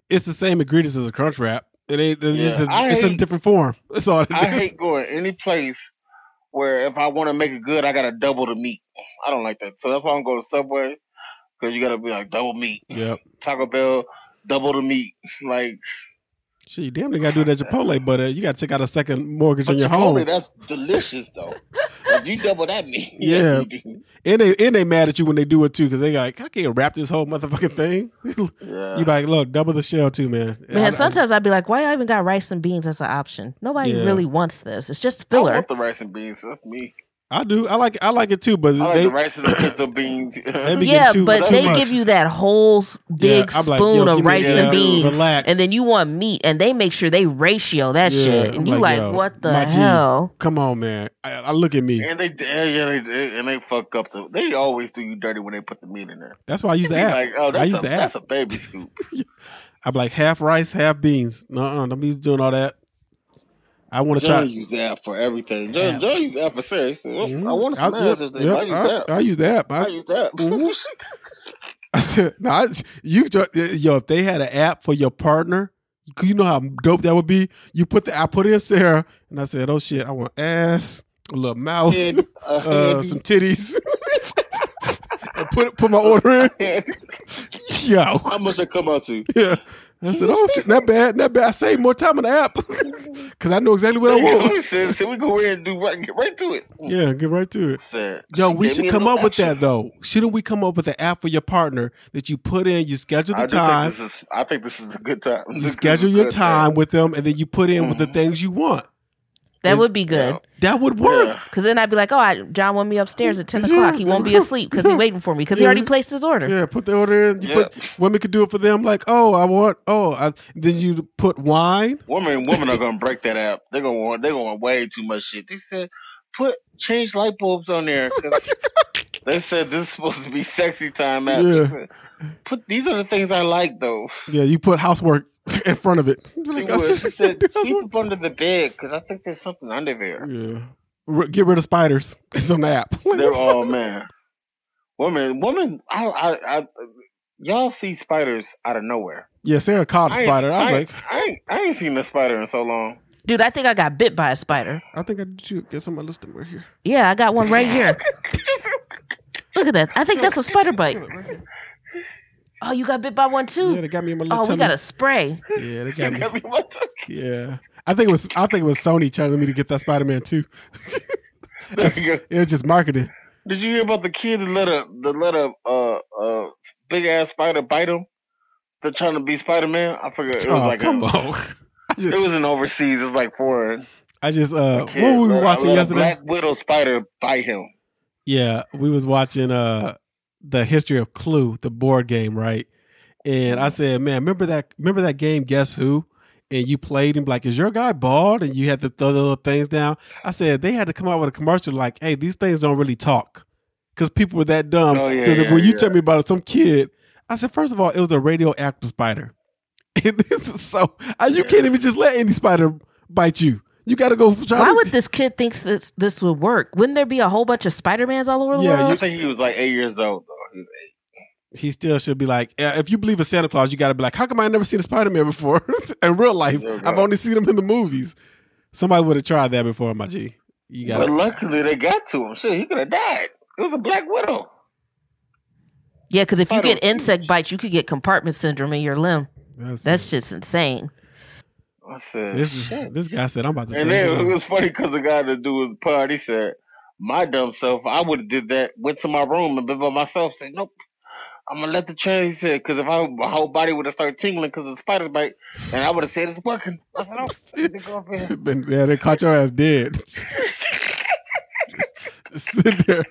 [SPEAKER 2] It's the same ingredients as a crunch wrap. It ain't. It's, just
[SPEAKER 1] Yeah,
[SPEAKER 2] a,
[SPEAKER 1] I
[SPEAKER 2] it's a different form. (laughs) That's all. It
[SPEAKER 1] I
[SPEAKER 2] is.
[SPEAKER 1] hate going any place where if I want to make it good, I gotta double the meat. I don't like that. So that's why I'm going to Subway because you gotta be like double meat.
[SPEAKER 2] Yep.
[SPEAKER 1] Taco Bell, double the meat. Like
[SPEAKER 2] Shit, damn, they gotta do that Chipotle, but uh, you gotta take out a second mortgage
[SPEAKER 1] but
[SPEAKER 2] on your
[SPEAKER 1] Chipotle,
[SPEAKER 2] home.
[SPEAKER 1] that's delicious though. if you double that meat, (laughs)
[SPEAKER 2] Yeah. And they and they mad at you when they do it too, because they like, I can't wrap this whole motherfucking thing. (laughs)
[SPEAKER 1] yeah.
[SPEAKER 2] you be like, look, double the shell too, man. I- I-
[SPEAKER 3] man, sometimes I'd be like, why I even got rice and beans as an option? Nobody
[SPEAKER 2] Yeah.
[SPEAKER 3] really wants this. It's just
[SPEAKER 1] I
[SPEAKER 3] filler.
[SPEAKER 1] want the rice and beans. That's me.
[SPEAKER 2] I do. I like. I like it too, but
[SPEAKER 1] I like
[SPEAKER 2] they
[SPEAKER 1] the rice and the pinto (coughs) beans.
[SPEAKER 2] They be (laughs)
[SPEAKER 3] yeah,
[SPEAKER 2] too-
[SPEAKER 3] but
[SPEAKER 2] too
[SPEAKER 3] they
[SPEAKER 2] much.
[SPEAKER 3] give you that whole big
[SPEAKER 2] I'm like,
[SPEAKER 3] spoon of
[SPEAKER 2] give me
[SPEAKER 3] rice
[SPEAKER 2] that.
[SPEAKER 3] and beans,
[SPEAKER 2] Relax.
[SPEAKER 3] and then you want meat, and they make sure they ratio that
[SPEAKER 2] Yeah,
[SPEAKER 3] shit,
[SPEAKER 2] I'm
[SPEAKER 3] and you like,
[SPEAKER 2] yo,
[SPEAKER 3] what the
[SPEAKER 2] my G,
[SPEAKER 3] hell?
[SPEAKER 2] Come on, man. I, I look at me.
[SPEAKER 1] and they yeah, yeah they, they and they fuck up the. They always do you dirty when they put the meat in there.
[SPEAKER 2] That's why I use the
[SPEAKER 1] Be
[SPEAKER 2] app.
[SPEAKER 1] Like, oh,
[SPEAKER 2] I
[SPEAKER 1] that's
[SPEAKER 2] use
[SPEAKER 1] a,
[SPEAKER 2] the
[SPEAKER 1] that's a baby scoop. (laughs)
[SPEAKER 2] I'm like half rice, half beans. No, uh don't be doing all that. I want to try.
[SPEAKER 1] use the app for everything. John use the app for serious. I
[SPEAKER 2] Mhm.
[SPEAKER 1] want to
[SPEAKER 2] I- yep, yep,
[SPEAKER 1] I use
[SPEAKER 2] I,
[SPEAKER 1] the app.
[SPEAKER 2] I use the app. I,
[SPEAKER 1] I use the app.
[SPEAKER 2] Mhm. (laughs) I said, no, I, you, yo, if they had an app for your partner, you know how dope that would be. You put the, I put in Sarah, and I said, oh shit, I want ass, a little mouth,
[SPEAKER 1] Head, (laughs) uh,
[SPEAKER 2] uh, some titties. (laughs) and put put my order in. Yo,
[SPEAKER 1] How much that come out to?
[SPEAKER 2] yeah. I said, oh shit, not bad, not bad. I saved more time on the app (laughs) because I know exactly what I want.
[SPEAKER 1] Said, said we go in and do right, get right to it.
[SPEAKER 2] Yeah, get right to it.
[SPEAKER 1] Said,
[SPEAKER 2] Yo, we should come up with that though. Shouldn't we come up with an app for your partner that you put in? You schedule the
[SPEAKER 1] I
[SPEAKER 2] time.
[SPEAKER 1] Think is, I think this is a good time. (laughs)
[SPEAKER 2] You schedule your
[SPEAKER 1] good
[SPEAKER 2] time with them, and then you put in with the
[SPEAKER 1] Mhm.
[SPEAKER 2] things you want.
[SPEAKER 3] That
[SPEAKER 2] And-
[SPEAKER 3] would be good.
[SPEAKER 1] Yeah.
[SPEAKER 2] That would work.
[SPEAKER 1] Yeah.
[SPEAKER 3] Cause then I'd be like, oh, I, John want me upstairs at ten
[SPEAKER 2] Yeah.
[SPEAKER 3] o'clock. He won't be mm-hmm. asleep because
[SPEAKER 2] Yeah.
[SPEAKER 3] he's mm-hmm. waiting for me because he already placed his order.
[SPEAKER 2] Yeah, put the order in. You
[SPEAKER 1] Yeah.
[SPEAKER 2] put women could do it for them. Like, oh, I want. Oh, I, then you put wine.
[SPEAKER 1] Women, women are (laughs) gonna break that app. They're gonna want. They're gonna want way too much shit. They said, put change light bulbs on there. (laughs) they said this is supposed to be sexy time app.
[SPEAKER 2] Yeah.
[SPEAKER 1] Put these are the things I like though.
[SPEAKER 2] Yeah, you put housework (laughs) in front of it.
[SPEAKER 1] She,
[SPEAKER 2] Like,
[SPEAKER 1] was, she said, keep
[SPEAKER 2] what-
[SPEAKER 1] under the bed because I think there's something under there.
[SPEAKER 2] yeah. R- Get rid of spiders. (laughs) It's on the app. (laughs)
[SPEAKER 1] They're
[SPEAKER 2] what the
[SPEAKER 1] oh man, woman, woman. I, I, I, y'all see spiders out of nowhere.
[SPEAKER 2] Yeah, Sarah caught a
[SPEAKER 1] I
[SPEAKER 2] spider. I was
[SPEAKER 1] I
[SPEAKER 2] like,
[SPEAKER 1] I ain't, I ain't seen a spider in so long.
[SPEAKER 3] Dude, I think I got bit by a spider.
[SPEAKER 2] I think I did you get some of listing right here.
[SPEAKER 3] Yeah, I got one right here. Look at that. I think that's a spider bite.
[SPEAKER 2] Feel it right here.
[SPEAKER 3] Oh, you got bit by one too?
[SPEAKER 2] Yeah, they got me in my little
[SPEAKER 3] oh, we got a spray.
[SPEAKER 2] Yeah, they got (laughs) me.
[SPEAKER 1] Got me
[SPEAKER 2] Yeah, I think it was. I think it was Sony telling me to get that Spider Man too. (laughs) It's- it was just marketing.
[SPEAKER 1] Did you hear about the kid that let a that let a uh uh big ass spider bite him? They're trying to be Spider Man. I forget. It was
[SPEAKER 2] Oh
[SPEAKER 1] like
[SPEAKER 2] come
[SPEAKER 1] a,
[SPEAKER 2] on! (laughs) I
[SPEAKER 1] It was an overseas. It's like foreign.
[SPEAKER 2] I just. Uh,
[SPEAKER 1] kid
[SPEAKER 2] what were we
[SPEAKER 1] let
[SPEAKER 2] watching
[SPEAKER 1] let a
[SPEAKER 2] yesterday?
[SPEAKER 1] Black widow spider bite him.
[SPEAKER 2] Yeah, we was watching uh the history of Clue, the board game, right? And I mm-hmm. said, man, remember that? Remember that game? Guess who? And you played him like, is your guy bald? And you had to throw the little things down. I said they had to come out with a commercial like, hey, these things don't really talk because people were that dumb.
[SPEAKER 1] Oh, yeah,
[SPEAKER 2] so that
[SPEAKER 1] yeah,
[SPEAKER 2] when you
[SPEAKER 1] yeah.
[SPEAKER 2] tell me about it, some kid, I said, first of all, it was a radioactive spider. (laughs) And this is so you can't even just let any spider bite you. You got to go try.
[SPEAKER 3] Why
[SPEAKER 2] to,
[SPEAKER 3] would this kid think this this would work? Wouldn't there be a whole bunch of Spider Mans all over the
[SPEAKER 2] Yeah,
[SPEAKER 1] I
[SPEAKER 3] world?
[SPEAKER 2] you-
[SPEAKER 1] think he was like eight years old though. He was eight.
[SPEAKER 2] he still should be like, if you believe in Santa Claus, you got to be like, how come I never seen a Spider Man before (laughs) in real life? I've only seen him in the movies. Somebody would have tried that before, my G. You got
[SPEAKER 1] But luckily they got to him. Shit, he could have died. It was a black widow.
[SPEAKER 3] Yeah, because if you get insect bites, you could get compartment syndrome in your limb.
[SPEAKER 2] That's,
[SPEAKER 3] That's just insane.
[SPEAKER 1] I said,
[SPEAKER 2] this. Is, this guy said, I'm about to change.
[SPEAKER 1] and then it was funny because the guy that do his part, he said, "My dumb self, I would have did that. Went to my room and been by myself. Said, nope." I'm gonna let the change. He said, "Because if I, my whole body would have started tingling because of the spider bite, and I would have said it's working." I said, "Oh, (laughs) go up here."
[SPEAKER 2] Yeah, they caught your ass dead. (laughs) (laughs) Sit there.